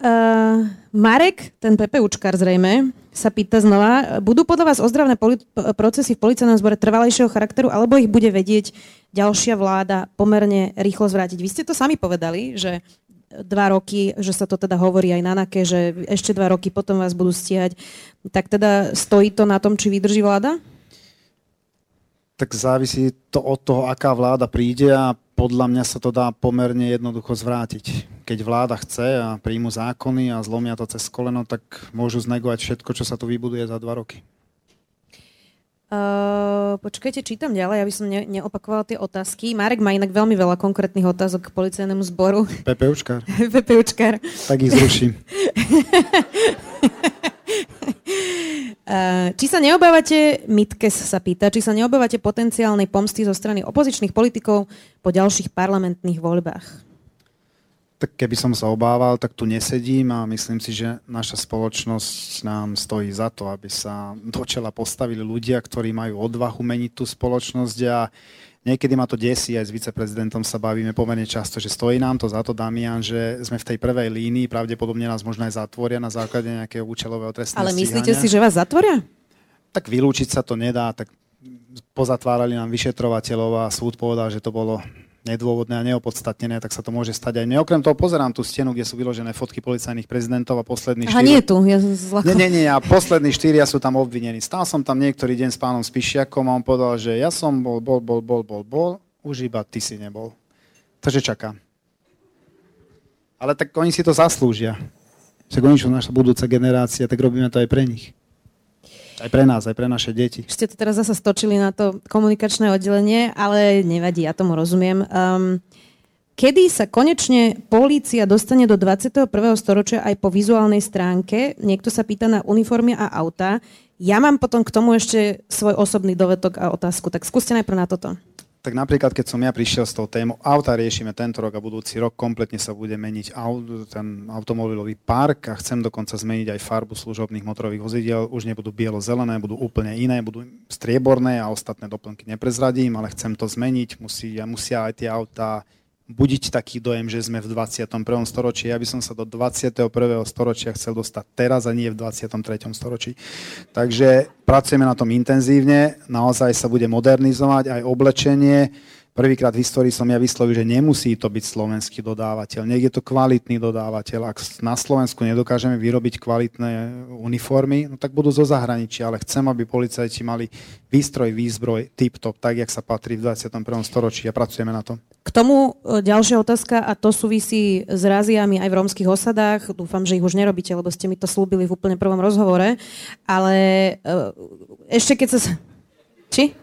Uh, Marek, ten Pepe Učkar zrejme, sa pýta znova, budú podľa vás ozdravné poli- procesy v policajnom zbore trvalejšieho charakteru, alebo ich bude vedieť ďalšia vláda pomerne rýchlo zvrátiť? Vy ste to sami povedali, že dva roky, že sa to teda hovorí aj na NAKE, že ešte dva roky potom vás budú stiať. Tak teda stojí to na tom, či vydrží vláda? Tak závisí to od toho, aká vláda príde a podľa mňa sa to dá pomerne jednoducho zvrátiť. Keď vláda chce a príjmu zákony a zlomia to cez koleno, tak môžu znegovať všetko, čo sa tu vybuduje za dva roky. Uh, počkajte, čítam ďalej, aby som ne, neopakovala tie otázky. Marek má inak veľmi veľa konkrétnych otázok k policajnému zboru. Pepeučkár. (laughs) Pepeučkár. Tak ich zruším. (laughs) Uh, (laughs) či sa neobávate, Mitkes sa pýta, či sa neobávate potenciálnej pomsty zo strany opozičných politikov po ďalších parlamentných voľbách? Tak keby som sa obával, tak tu nesedím a myslím si, že naša spoločnosť nám stojí za to, aby sa do čela postavili ľudia, ktorí majú odvahu meniť tú spoločnosť a niekedy ma to desí, aj s viceprezidentom sa bavíme pomerne často, že stojí nám to za to, Damian, že sme v tej prvej línii, pravdepodobne nás možno aj zatvoria na základe nejakého účelového trestného Ale myslíte stíhania. si, že vás zatvoria? Tak vylúčiť sa to nedá, tak pozatvárali nám vyšetrovateľov a súd povedal, že to bolo nedôvodné a neopodstatnené, tak sa to môže stať aj mne. Okrem toho pozerám tú stenu, kde sú vyložené fotky policajných prezidentov a poslední štyri... nie tu, ja zlako... Nie, nie, nie, a poslední štyria sú tam obvinení. Stál som tam niektorý deň s pánom Spišiakom a on povedal, že ja som bol, bol, bol, bol, bol, bol, už iba ty si nebol. Takže čakám. Ale tak oni si to zaslúžia. Však oni sú naša budúca generácia, tak robíme to aj pre nich. Aj pre nás, aj pre naše deti. Ste to teraz zase stočili na to komunikačné oddelenie, ale nevadí, ja tomu rozumiem. Um, Kedy sa konečne polícia dostane do 21. storočia aj po vizuálnej stránke? Niekto sa pýta na uniformy a auta. Ja mám potom k tomu ešte svoj osobný dovetok a otázku, tak skúste najprv na toto tak napríklad, keď som ja prišiel s tou témou, auta riešime tento rok a budúci rok, kompletne sa bude meniť ten automobilový park a chcem dokonca zmeniť aj farbu služobných motorových vozidiel. Už nebudú bielo-zelené, budú úplne iné, budú strieborné a ostatné doplnky neprezradím, ale chcem to zmeniť. Musí, musia aj tie autá budiť taký dojem, že sme v 21. storočí. Ja by som sa do 21. storočia chcel dostať teraz a nie v 23. storočí. Takže pracujeme na tom intenzívne, naozaj sa bude modernizovať aj oblečenie, Prvýkrát v histórii som ja vyslovil, že nemusí to byť slovenský dodávateľ. Nech je to kvalitný dodávateľ. Ak na Slovensku nedokážeme vyrobiť kvalitné uniformy, no tak budú zo zahraničia, ale chcem, aby policajti mali výstroj, výzbroj, tip-top, tak, jak sa patrí v 21. storočí a pracujeme na tom. K tomu e, ďalšia otázka a to súvisí s ráziami aj v rómskych osadách. Dúfam, že ich už nerobíte, lebo ste mi to slúbili v úplne prvom rozhovore. Ale e, ešte keď sa... Či?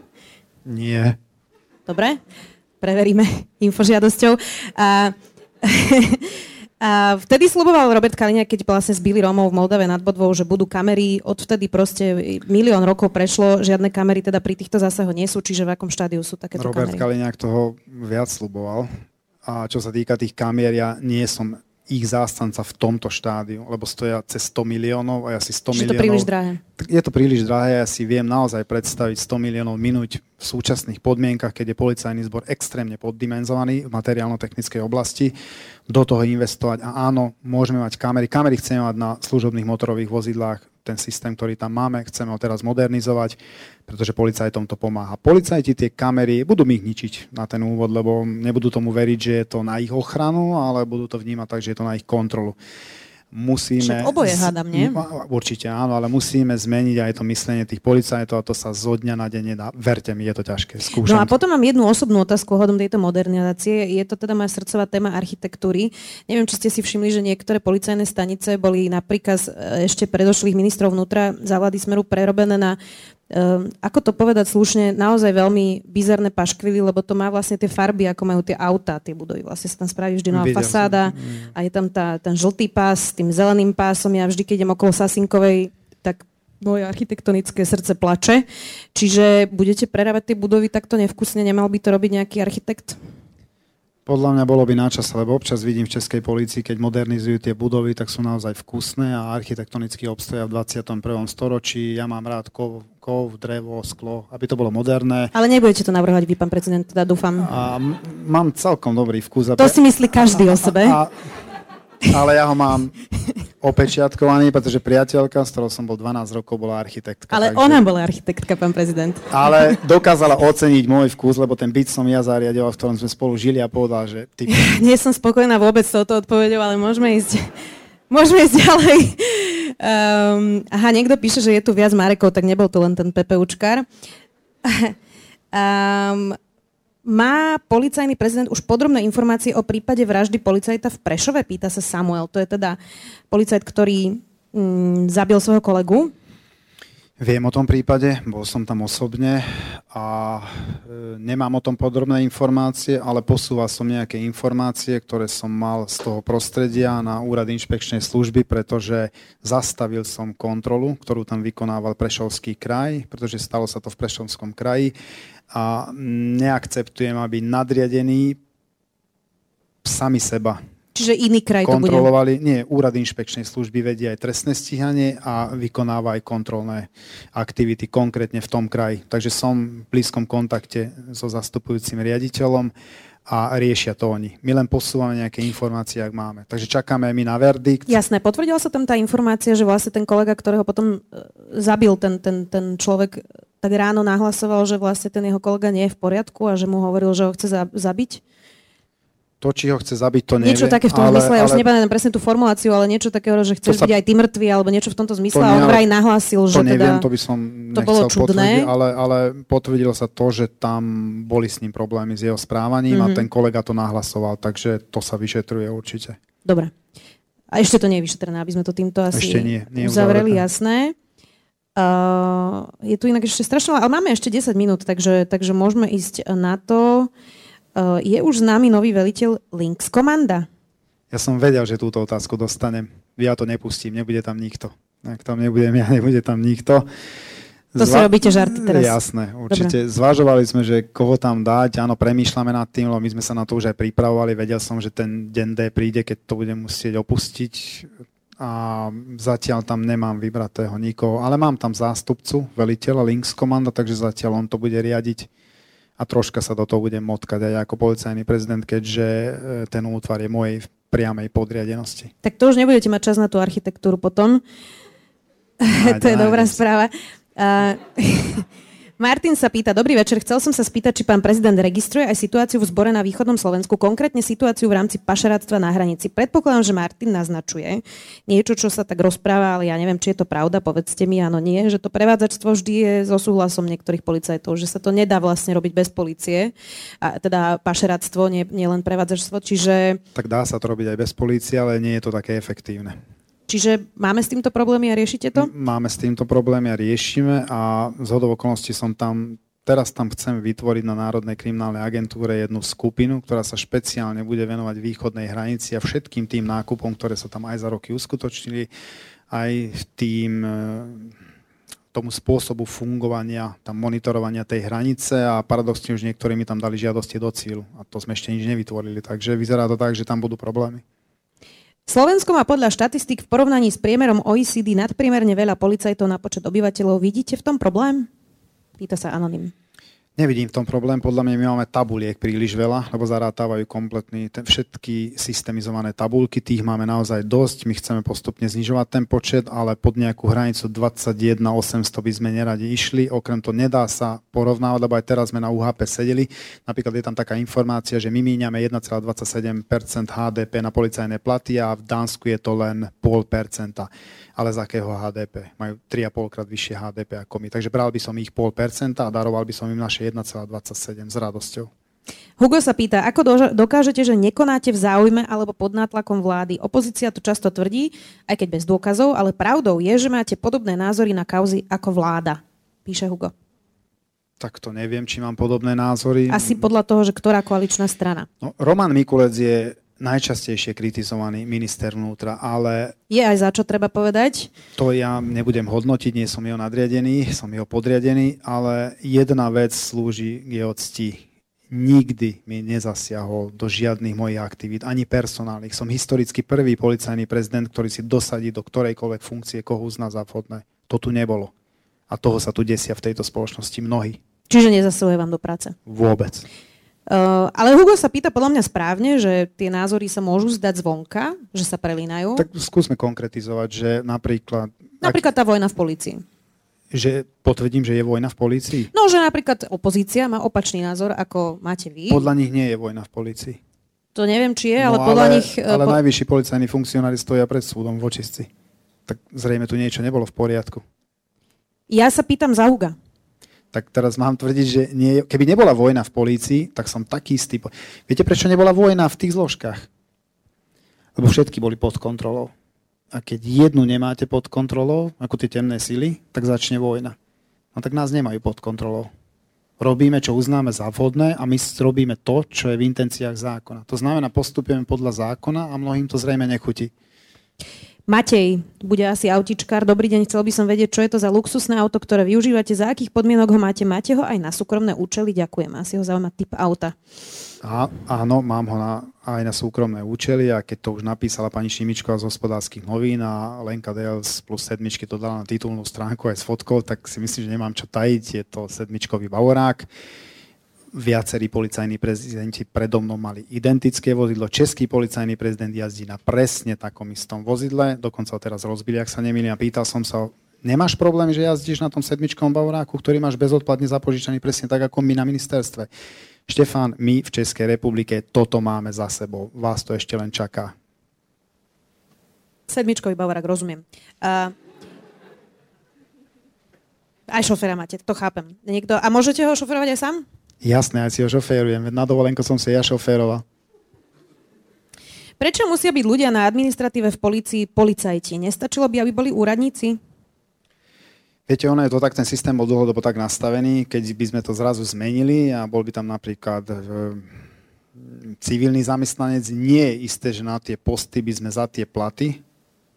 Nie. Dobre, preveríme (laughs) infožiadosťou. A, (laughs) a vtedy sluboval Robert Kaliňák, keď vlastne zbili Rómov v Moldave nad Bodvou, že budú kamery. Odvtedy proste milión rokov prešlo, žiadne kamery teda pri týchto zásahoch nie sú, čiže v akom štádiu sú takéto Robert kamery? Robert Kaliňák toho viac sluboval. A čo sa týka tých kamier, ja nie som ich zástanca v tomto štádiu, lebo stoja cez 100 miliónov a ja si 100 Čiže miliónov... je to príliš drahé. Je to príliš drahé, ja si viem naozaj predstaviť 100 miliónov minúť v súčasných podmienkach, keď je policajný zbor extrémne poddimenzovaný v materiálno-technickej oblasti, do toho investovať. A áno, môžeme mať kamery. Kamery chceme mať na služobných motorových vozidlách, ten systém, ktorý tam máme, chceme ho teraz modernizovať, pretože policajtom to pomáha. Policajti tie kamery budú ich ničiť na ten úvod, lebo nebudú tomu veriť, že je to na ich ochranu, ale budú to vnímať tak, že je to na ich kontrolu musíme... Však oboje hádam, nie? Určite áno, ale musíme zmeniť aj to myslenie tých policajtov a to sa zo dňa na deň nedá. Verte mi, je to ťažké. Skúšam no a potom mám jednu osobnú otázku ohľadom tejto modernizácie. Je to teda moja srdcová téma architektúry. Neviem, či ste si všimli, že niektoré policajné stanice boli napríklad ešte predošlých ministrov vnútra za vlády Smeru prerobené na Um, ako to povedať slušne, naozaj veľmi bizarné paškvily, lebo to má vlastne tie farby, ako majú tie autá, tie budovy. Vlastne sa tam spraví vždy nová fasáda som. a je tam tá, ten žltý pás s tým zeleným pásom. Ja vždy, keď idem okolo Sasinkovej, tak moje architektonické srdce plače. Čiže budete prerábať tie budovy takto nevkusne, nemal by to robiť nejaký architekt? Podľa mňa bolo by na čas, lebo občas vidím v Českej polícii, keď modernizujú tie budovy, tak sú naozaj vkusné a architektonicky obstoja v 21. storočí. Ja mám rád kov, kov, drevo, sklo, aby to bolo moderné. Ale nebudete to navrhovať vy, pán prezident, teda dúfam. A m- mám celkom dobrý vkus. To si myslí každý a, o sebe. A, a, ale ja ho mám opečiatkovaný, pretože priateľka, s ktorou som bol 12 rokov, bola architektka. Ale takže... ona bola architektka, pán prezident. Ale dokázala oceniť môj vkus, lebo ten byt som ja zariadila, v ktorom sme spolu žili a povedala, že ty... (laughs) Nie som spokojná vôbec s touto odpovedou, ale môžeme ísť, môžeme ísť ďalej. Um, aha, niekto píše, že je tu viac Marekov, tak nebol to len ten Pepe Učkár. Um, (laughs) Má policajný prezident už podrobné informácie o prípade vraždy policajta v Prešove? Pýta sa Samuel. To je teda policajt, ktorý mm, zabil svojho kolegu. Viem o tom prípade, bol som tam osobne a e, nemám o tom podrobné informácie, ale posúval som nejaké informácie, ktoré som mal z toho prostredia na úrad inšpekčnej služby, pretože zastavil som kontrolu, ktorú tam vykonával Prešovský kraj, pretože stalo sa to v Prešovskom kraji a neakceptujem, aby nadriadení sami seba Čiže iný kraj to bude? Kontrolovali, nie, úrad inšpekčnej služby vedie aj trestné stíhanie a vykonáva aj kontrolné aktivity konkrétne v tom kraji. Takže som v blízkom kontakte so zastupujúcim riaditeľom a riešia to oni. My len posúvame nejaké informácie, ak máme. Takže čakáme aj my na verdikt. Jasné, potvrdila sa tam tá informácia, že vlastne ten kolega, ktorého potom e, zabil ten, ten, ten človek, tak ráno nahlasoval, že vlastne ten jeho kolega nie je v poriadku a že mu hovoril, že ho chce zabiť? to, či ho chce zabiť, to neviem. Niečo také v tom ale, zmysle, ja už nepamätám presne tú formuláciu, ale niečo takého, že chceš sa, byť aj ty mŕtvy, alebo niečo v tomto zmysle, a on vraj nahlásil, to že neviem, teda... to by som to bolo čudné. ale, ale potvrdilo sa to, že tam boli s ním problémy s jeho správaním mm-hmm. a mhm. ten kolega to nahlasoval, takže to sa vyšetruje určite. Dobre. A ešte to nie je vyšetrené, aby sme to týmto asi ešte nie, nie uzavreli, jasné. Uh, je tu inak ešte strašne, ale máme ešte 10 minút, takže, takže môžeme ísť na to. Uh, je už známy nový veliteľ Lynx Komanda? Ja som vedel, že túto otázku dostanem. Ja to nepustím, nebude tam nikto. Ak tam nebudem ja, (laughs) nebude tam nikto. To Zva- si robíte žarty teraz. Jasné, určite. Dobre. Zvažovali sme, že koho tam dať. Áno, premýšľame nad tým, lebo my sme sa na to už aj pripravovali. Vedel som, že ten deň D príde, keď to budem musieť opustiť. A zatiaľ tam nemám vybratého nikoho. Ale mám tam zástupcu, veliteľa Lynx Komanda, takže zatiaľ on to bude riadiť a troška sa do toho budem motkať aj ako policajný prezident, keďže e, ten útvar je mojej priamej podriadenosti. Tak to už nebudete mať čas na tú architektúru potom. (laughs) to je dobrá správa. Uh, (laughs) Martin sa pýta, dobrý večer, chcel som sa spýtať, či pán prezident registruje aj situáciu v zbore na východnom Slovensku, konkrétne situáciu v rámci pašeráctva na hranici. Predpokladám, že Martin naznačuje niečo, čo sa tak rozpráva, ale ja neviem, či je to pravda, povedzte mi, áno, nie, že to prevádzačstvo vždy je so súhlasom niektorých policajtov, že sa to nedá vlastne robiť bez policie, a teda pašeráctvo, nie, nie len prevádzačstvo, čiže... Tak dá sa to robiť aj bez policie, ale nie je to také efektívne. Čiže máme s týmto problémy a riešite to? Máme s týmto problémy a riešime a z hodov okolností som tam Teraz tam chcem vytvoriť na Národnej kriminálnej agentúre jednu skupinu, ktorá sa špeciálne bude venovať východnej hranici a všetkým tým nákupom, ktoré sa tam aj za roky uskutočnili, aj tým e, tomu spôsobu fungovania, tam monitorovania tej hranice a paradoxne už niektorí mi tam dali žiadosti do cílu a to sme ešte nič nevytvorili, takže vyzerá to tak, že tam budú problémy. Slovensko má podľa štatistik v porovnaní s priemerom OECD nadpriemerne veľa policajtov na počet obyvateľov. Vidíte v tom problém? Pýta sa Anonym. Nevidím v tom problém, podľa mňa my máme tabuliek príliš veľa, lebo zarátávajú kompletný, ten, všetky systemizované tabulky, tých máme naozaj dosť, my chceme postupne znižovať ten počet, ale pod nejakú hranicu 21 800 by sme neradi išli, okrem to nedá sa porovnávať, lebo aj teraz sme na UHP sedeli, napríklad je tam taká informácia, že my míňame 1,27% HDP na policajné platy a v Dánsku je to len 0,5% ale z akého HDP. Majú 3,5 krát vyššie HDP ako my. Takže bral by som ich 0,5% a daroval by som im naše 1,27 s radosťou. Hugo sa pýta, ako dokážete, že nekonáte v záujme alebo pod nátlakom vlády? Opozícia to často tvrdí, aj keď bez dôkazov, ale pravdou je, že máte podobné názory na kauzy ako vláda, píše Hugo. Tak to neviem, či mám podobné názory. Asi podľa toho, že ktorá koaličná strana. No, Roman Mikulec je najčastejšie kritizovaný minister vnútra, ale... Je aj za čo treba povedať? To ja nebudem hodnotiť, nie som jeho nadriadený, som jeho podriadený, ale jedna vec slúži k jeho cti. Nikdy mi nezasiahol do žiadnych mojich aktivít, ani personálnych. Som historicky prvý policajný prezident, ktorý si dosadí do ktorejkoľvek funkcie, koho uzná za vhodné. To tu nebolo. A toho sa tu desia v tejto spoločnosti mnohí. Čiže nezasahuje vám do práce? Vôbec. Uh, ale Hugo sa pýta podľa mňa správne, že tie názory sa môžu zdať zvonka, že sa prelínajú. Tak skúsme konkretizovať, že napríklad... Napríklad tá vojna v policii. Že potvrdím, že je vojna v polícii? No, že napríklad opozícia má opačný názor, ako máte vy. Podľa nich nie je vojna v polícii. To neviem, či je, no, ale podľa ale, nich... E, ale po... najvyšší policajní funkcionári stoja pred súdom v očistci. Tak zrejme tu niečo nebolo v poriadku. Ja sa pýtam za Huga tak teraz mám tvrdiť, že nie, keby nebola vojna v polícii, tak som taký istý. Viete, prečo nebola vojna v tých zložkách? Lebo všetky boli pod kontrolou. a keď jednu nemáte pod kontrolou, ako tie temné sily, tak začne vojna. No tak nás nemajú pod kontrolou. Robíme, čo uznáme za vhodné a my robíme to, čo je v intenciách zákona. To znamená, postupujeme podľa zákona a mnohým to zrejme nechutí. Matej, bude asi autičkár. Dobrý deň, chcel by som vedieť, čo je to za luxusné auto, ktoré využívate, za akých podmienok ho máte. Máte ho aj na súkromné účely? Ďakujem. Asi ho zaujíma typ auta. A, áno, mám ho na, aj na súkromné účely a keď to už napísala pani Šimičková z hospodárskych novín a Lenka Dels plus sedmičky to dala na titulnú stránku aj s fotkou, tak si myslím, že nemám čo tajiť. Je to sedmičkový bavorák viacerí policajní prezidenti predo mnou mali identické vozidlo. Český policajný prezident jazdí na presne takom istom vozidle, dokonca ho teraz rozbili, ak sa nemýlim. A pýtal som sa, nemáš problém, že jazdíš na tom sedmičkom bavoráku, ktorý máš bezodplatne zapožičaný presne tak, ako my na ministerstve. Štefán, my v Českej republike toto máme za sebou. Vás to ešte len čaká. Sedmičkový bavorák, rozumiem. Uh, aj šoféra máte, to chápem. Niekto, a môžete ho šoferovať aj sám? Jasné, aj si ho šoférujem. Na dovolenku som si ja šoféroval. Prečo musia byť ľudia na administratíve v policii policajti? Nestačilo by, aby boli úradníci? Viete, ono je to tak, ten systém bol dlhodobo tak nastavený, keď by sme to zrazu zmenili a bol by tam napríklad e, civilný zamestnanec, nie je isté, že na tie posty by sme za tie platy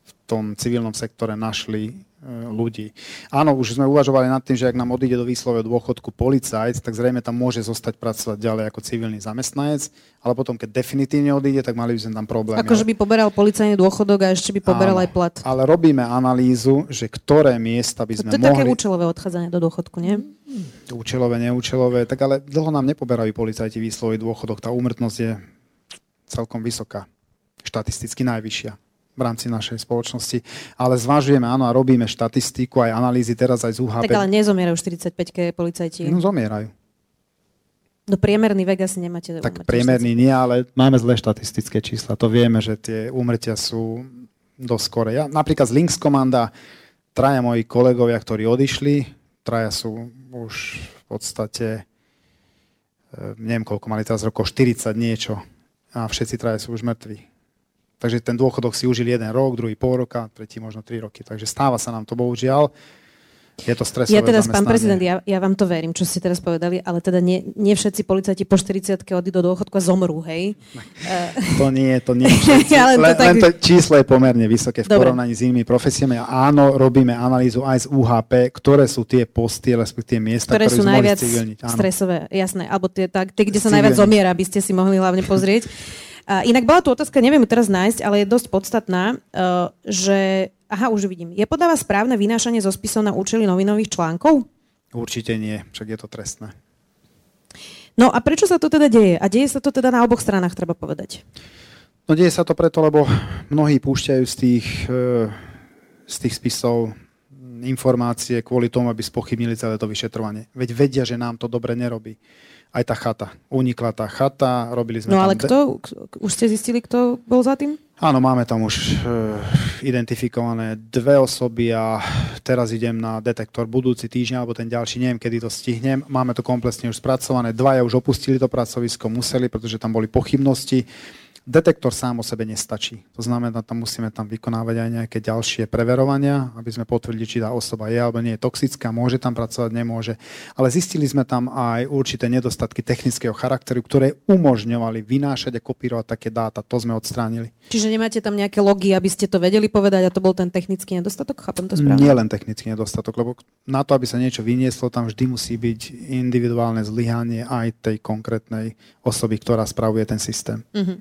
v tom civilnom sektore našli ľudí. Áno, už sme uvažovali nad tým, že ak nám odíde do výslove dôchodku policajt, tak zrejme tam môže zostať pracovať ďalej ako civilný zamestnanec, ale potom, keď definitívne odíde, tak mali by sme tam problém. Akože by poberal policajný dôchodok a ešte by poberal Áno, aj plat. Ale robíme analýzu, že ktoré miesta by sme to, to je mohli... také účelové odchádzanie do dôchodku, nie? Účelové, neúčelové, tak ale dlho nám nepoberajú policajti výslový dôchodok. Tá úmrtnosť je celkom vysoká, štatisticky najvyššia v rámci našej spoločnosti. Ale zvažujeme, áno, a robíme štatistiku, aj analýzy teraz aj z UHP. Tak ale nezomierajú 45-ke policajti. No zomierajú. No priemerný vek asi nemáte. Tak priemerný nie, ale máme zlé štatistické čísla. To vieme, že tie úmrtia sú dosť skore. Ja, napríklad z Links komanda, traja moji kolegovia, ktorí odišli, traja sú už v podstate, e, neviem koľko mali teraz rokov, 40 niečo. A všetci traja sú už mŕtvi. Takže ten dôchodok si užil jeden rok, druhý pol roka, tretí možno tri roky. Takže stáva sa nám to bohužiaľ. Je to stresové Ja teda, pán prezident, ja, ja vám to verím, čo ste teraz povedali, ale teda nie, nie všetci policajti po 40 odídu do dôchodku a zomrú, hej? (laughs) To nie, to nie. (laughs) ale to len, tak... len to číslo je pomerne vysoké v Dobre. porovnaní s inými profesiami. A áno, robíme analýzu aj z UHP, ktoré sú tie posty, respektíve miesta, ktoré, ktoré sú najviac stresové, jasné. Alebo tie, tak, tie kde sa najviac zomiera, aby ste si mohli hlavne pozrieť. (laughs) A inak bola tu otázka, neviem ju teraz nájsť, ale je dosť podstatná, uh, že... Aha, už vidím. Je podáva správne vynášanie zo spisov na účely novinových článkov? Určite nie, však je to trestné. No a prečo sa to teda deje? A deje sa to teda na oboch stranách, treba povedať. No deje sa to preto, lebo mnohí púšťajú z tých, e, z tých spisov informácie kvôli tomu, aby spochybnili celé to vyšetrovanie. Veď vedia, že nám to dobre nerobí aj tá chata. Unikla tá chata, robili sme No ale tam... kto, už ste zistili, kto bol za tým? Áno, máme tam už uh, identifikované dve osoby a teraz idem na detektor budúci týždeň, alebo ten ďalší, neviem, kedy to stihnem. Máme to komplexne už spracované. Dvaja už opustili to pracovisko, museli, pretože tam boli pochybnosti. Detektor sám o sebe nestačí. To znamená, tam musíme tam vykonávať aj nejaké ďalšie preverovania, aby sme potvrdili, či tá osoba je alebo nie je toxická, môže tam pracovať, nemôže. Ale zistili sme tam aj určité nedostatky technického charakteru, ktoré umožňovali vynášať a kopírovať také dáta. To sme odstránili. Čiže nemáte tam nejaké logy, aby ste to vedeli povedať a to bol ten technický nedostatok? Chápem to správne? Nie len technický nedostatok, lebo na to, aby sa niečo vynieslo, tam vždy musí byť individuálne zlyhanie aj tej konkrétnej osoby, ktorá spravuje ten systém. Uh-huh.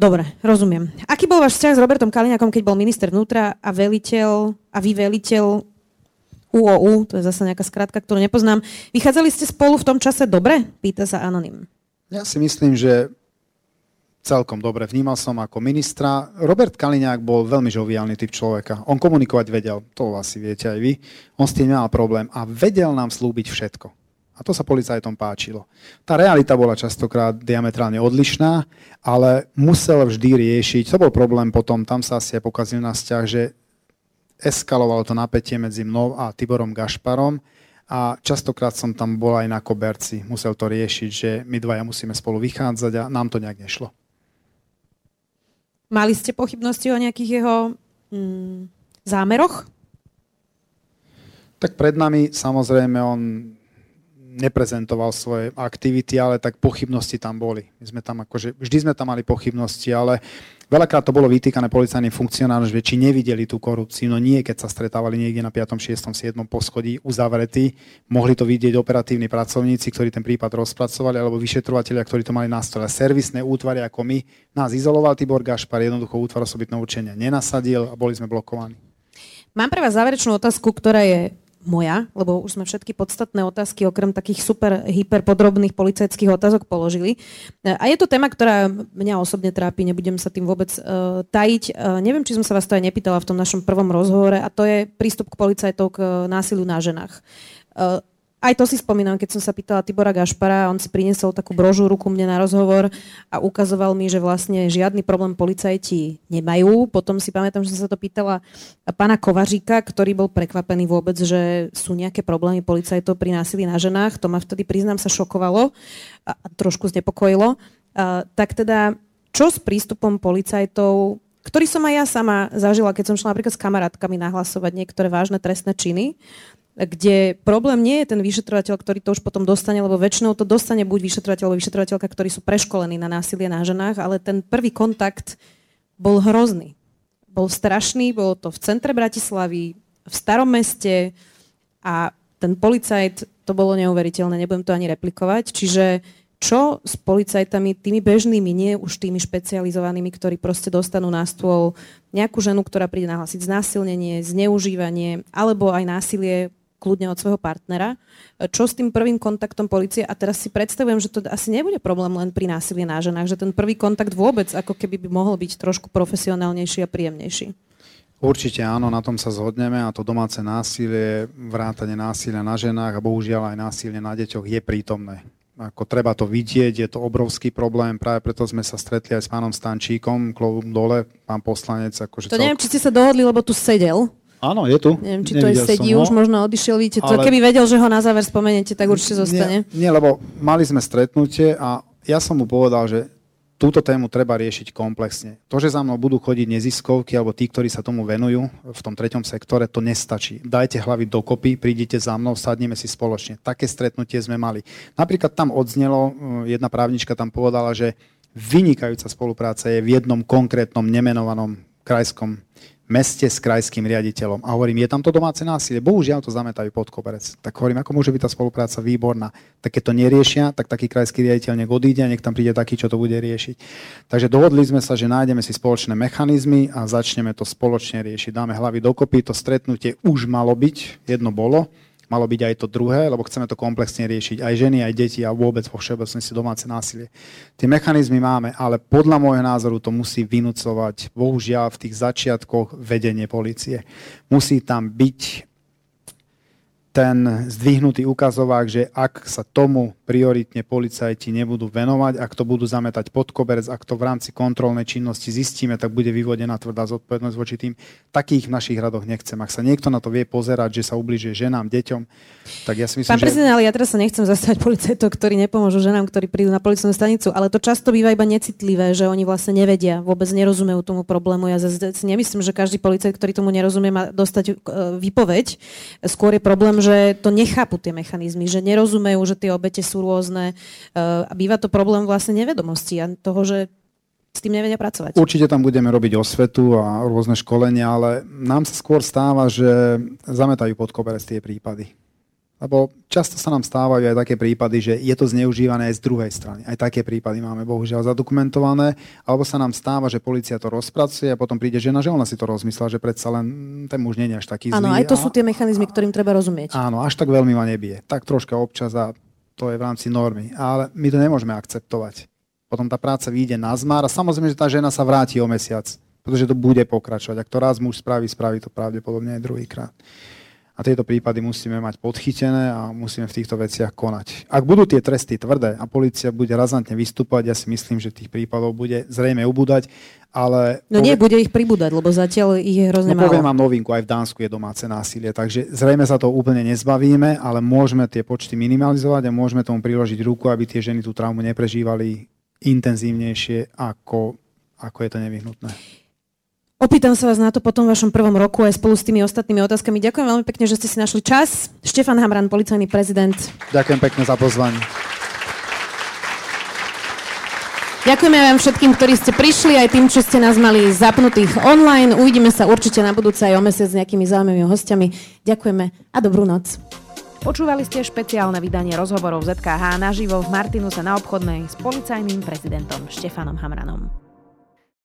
Dobre, rozumiem. Aký bol váš vzťah s Robertom Kaliňakom, keď bol minister vnútra a veliteľ a vy veliteľ UOU, to je zase nejaká skratka, ktorú nepoznám. Vychádzali ste spolu v tom čase dobre? Pýta sa Anonym. Ja si myslím, že celkom dobre. Vnímal som ako ministra. Robert Kaliňák bol veľmi žoviálny typ človeka. On komunikovať vedel, to asi viete aj vy. On s tým nemal problém a vedel nám slúbiť všetko. A to sa policajtom páčilo. Tá realita bola častokrát diametrálne odlišná, ale musel vždy riešiť, to bol problém potom, tam sa asi aj pokazil na vzťah, že eskalovalo to napätie medzi mnou a Tiborom Gašparom a častokrát som tam bol aj na koberci. Musel to riešiť, že my dvaja musíme spolu vychádzať a nám to nejak nešlo. Mali ste pochybnosti o nejakých jeho mm, zámeroch? Tak pred nami samozrejme on neprezentoval svoje aktivity, ale tak pochybnosti tam boli. My sme tam akože, vždy sme tam mali pochybnosti, ale veľakrát to bolo vytýkané policajným funkcionárom, že či nevideli tú korupciu, no nie, keď sa stretávali niekde na 5., 6., 7. poschodí uzavretí, mohli to vidieť operatívni pracovníci, ktorí ten prípad rozpracovali, alebo vyšetrovateľia, ktorí to mali na stole. Servisné útvary ako my, nás izoloval Tibor Gašpar, jednoducho útvar osobitného učenia nenasadil a boli sme blokovaní. Mám pre vás záverečnú otázku, ktorá je moja, lebo už sme všetky podstatné otázky okrem takých super hyperpodrobných policajských otázok položili. A je to téma, ktorá mňa osobne trápi, nebudem sa tým vôbec uh, tajiť. Uh, neviem, či som sa vás to aj nepýtala v tom našom prvom rozhovore a to je prístup k policajtov k násiliu na ženách. Uh, aj to si spomínam, keď som sa pýtala Tibora Gašpara, on si priniesol takú brožúru ku mne na rozhovor a ukazoval mi, že vlastne žiadny problém policajti nemajú. Potom si pamätám, že som sa to pýtala pána Kovaříka, ktorý bol prekvapený vôbec, že sú nejaké problémy policajtov pri násilí na ženách. To ma vtedy, priznám sa, šokovalo a trošku znepokojilo. A, tak teda, čo s prístupom policajtov ktorý som aj ja sama zažila, keď som šla napríklad s kamarátkami nahlasovať niektoré vážne trestné činy kde problém nie je ten vyšetrovateľ, ktorý to už potom dostane, lebo väčšinou to dostane buď vyšetrovateľ alebo vyšetrovateľka, ktorí sú preškolení na násilie na ženách, ale ten prvý kontakt bol hrozný. Bol strašný, bolo to v centre Bratislavy, v starom meste a ten policajt, to bolo neuveriteľné, nebudem to ani replikovať. Čiže čo s policajtami, tými bežnými, nie už tými špecializovanými, ktorí proste dostanú na stôl nejakú ženu, ktorá príde nahlásiť znásilnenie, zneužívanie alebo aj násilie kľudne od svojho partnera. Čo s tým prvým kontaktom policie? A teraz si predstavujem, že to asi nebude problém len pri násilí na ženách, že ten prvý kontakt vôbec ako keby by mohol byť trošku profesionálnejší a príjemnejší. Určite áno, na tom sa zhodneme a to domáce násilie, vrátanie násilia na ženách a bohužiaľ aj násilie na deťoch je prítomné. Ako treba to vidieť, je to obrovský problém, práve preto sme sa stretli aj s pánom Stančíkom, klobúk dole, pán poslanec. Akože to celk... neviem, či ste sa dohodli, lebo tu sedel. Áno, je tu. Neviem, či to je sedí už, možno odišiel, vidíte, to, ale... keby vedel, že ho na záver spomeniete, tak určite zostane. Nie, nie, lebo mali sme stretnutie a ja som mu povedal, že túto tému treba riešiť komplexne. To, že za mnou budú chodiť neziskovky alebo tí, ktorí sa tomu venujú v tom treťom sektore, to nestačí. Dajte hlavy dokopy, prídite za mnou, sadneme si spoločne. Také stretnutie sme mali. Napríklad tam odznelo, eh, jedna právnička tam povedala, že vynikajúca spolupráca je v jednom konkrétnom nemenovanom krajskom meste s krajským riaditeľom. A hovorím, je tam to domáce násilie. Bohužiaľ to zametajú pod koberec. Tak hovorím, ako môže byť tá spolupráca výborná. Tak keď to neriešia, tak taký krajský riaditeľ nech odíde a nech tam príde taký, čo to bude riešiť. Takže dohodli sme sa, že nájdeme si spoločné mechanizmy a začneme to spoločne riešiť. Dáme hlavy dokopy, to stretnutie už malo byť, jedno bolo, malo byť aj to druhé, lebo chceme to komplexne riešiť. Aj ženy, aj deti a vôbec vo všeobecnosti domáce násilie. Tie mechanizmy máme, ale podľa môjho názoru to musí vynúcovať, bohužiaľ, v tých začiatkoch vedenie policie. Musí tam byť ten zdvihnutý ukazovák, že ak sa tomu prioritne policajti nebudú venovať, ak to budú zametať pod koberec, ak to v rámci kontrolnej činnosti zistíme, tak bude vyvodená tvrdá zodpovednosť voči tým. Takých v našich radoch nechcem. Ak sa niekto na to vie pozerať, že sa ubližuje ženám, deťom, tak ja si myslím, Pán že... prezident, ale ja teraz sa nechcem zastať policajtov, ktorí nepomôžu ženám, ktorí prídu na policajnú stanicu, ale to často býva iba necitlivé, že oni vlastne nevedia, vôbec nerozumejú tomu problému. Ja si nemyslím, že každý policajt, ktorý tomu nerozumie, má dostať e, výpoveď. Skôr je problém, že to nechápu tie mechanizmy, že nerozumejú, že tie obete sú rôzne eh, a býva to problém vlastne nevedomosti a toho, že s tým nevedia pracovať. Určite tam budeme robiť osvetu a rôzne školenia, ale nám sa skôr stáva, že zametajú pod koberec tie prípady. Lebo často sa nám stávajú aj také prípady, že je to zneužívané aj z druhej strany. Aj také prípady máme bohužiaľ zadokumentované. Alebo sa nám stáva, že policia to rozpracuje a potom príde žena, že ona si to rozmyslela, že predsa len ten muž nie je až taký zlý. Áno, aj to a... sú tie mechanizmy, ktorým treba rozumieť. Áno, až tak veľmi ma nebije. Tak troška občas a to je v rámci normy. Ale my to nemôžeme akceptovať. Potom tá práca vyjde na zmar a samozrejme, že tá žena sa vráti o mesiac, pretože to bude pokračovať. Ak to raz muž spraví, spraví to pravdepodobne aj druhýkrát a tieto prípady musíme mať podchytené a musíme v týchto veciach konať. Ak budú tie tresty tvrdé a policia bude razantne vystúpať, ja si myslím, že tých prípadov bude zrejme ubúdať, ale... No nie, bude ich pribúdať, lebo zatiaľ ich je hrozne no, poviem vám novinku, aj v Dánsku je domáce násilie, takže zrejme sa to úplne nezbavíme, ale môžeme tie počty minimalizovať a môžeme tomu priložiť ruku, aby tie ženy tú traumu neprežívali intenzívnejšie ako ako je to nevyhnutné. Opýtam sa vás na to po tom vašom prvom roku aj spolu s tými ostatnými otázkami. Ďakujem veľmi pekne, že ste si našli čas. Štefan Hamran, policajný prezident. Ďakujem pekne za pozvanie. Ďakujeme vám všetkým, ktorí ste prišli, aj tým, čo ste nás mali zapnutých online. Uvidíme sa určite na budúce aj o mesiac s nejakými zaujímavými hostiami. Ďakujeme a dobrú noc. Počúvali ste špeciálne vydanie rozhovorov ZKH naživo v Martinuse na obchodnej s policajným prezidentom Štefanom Hamranom.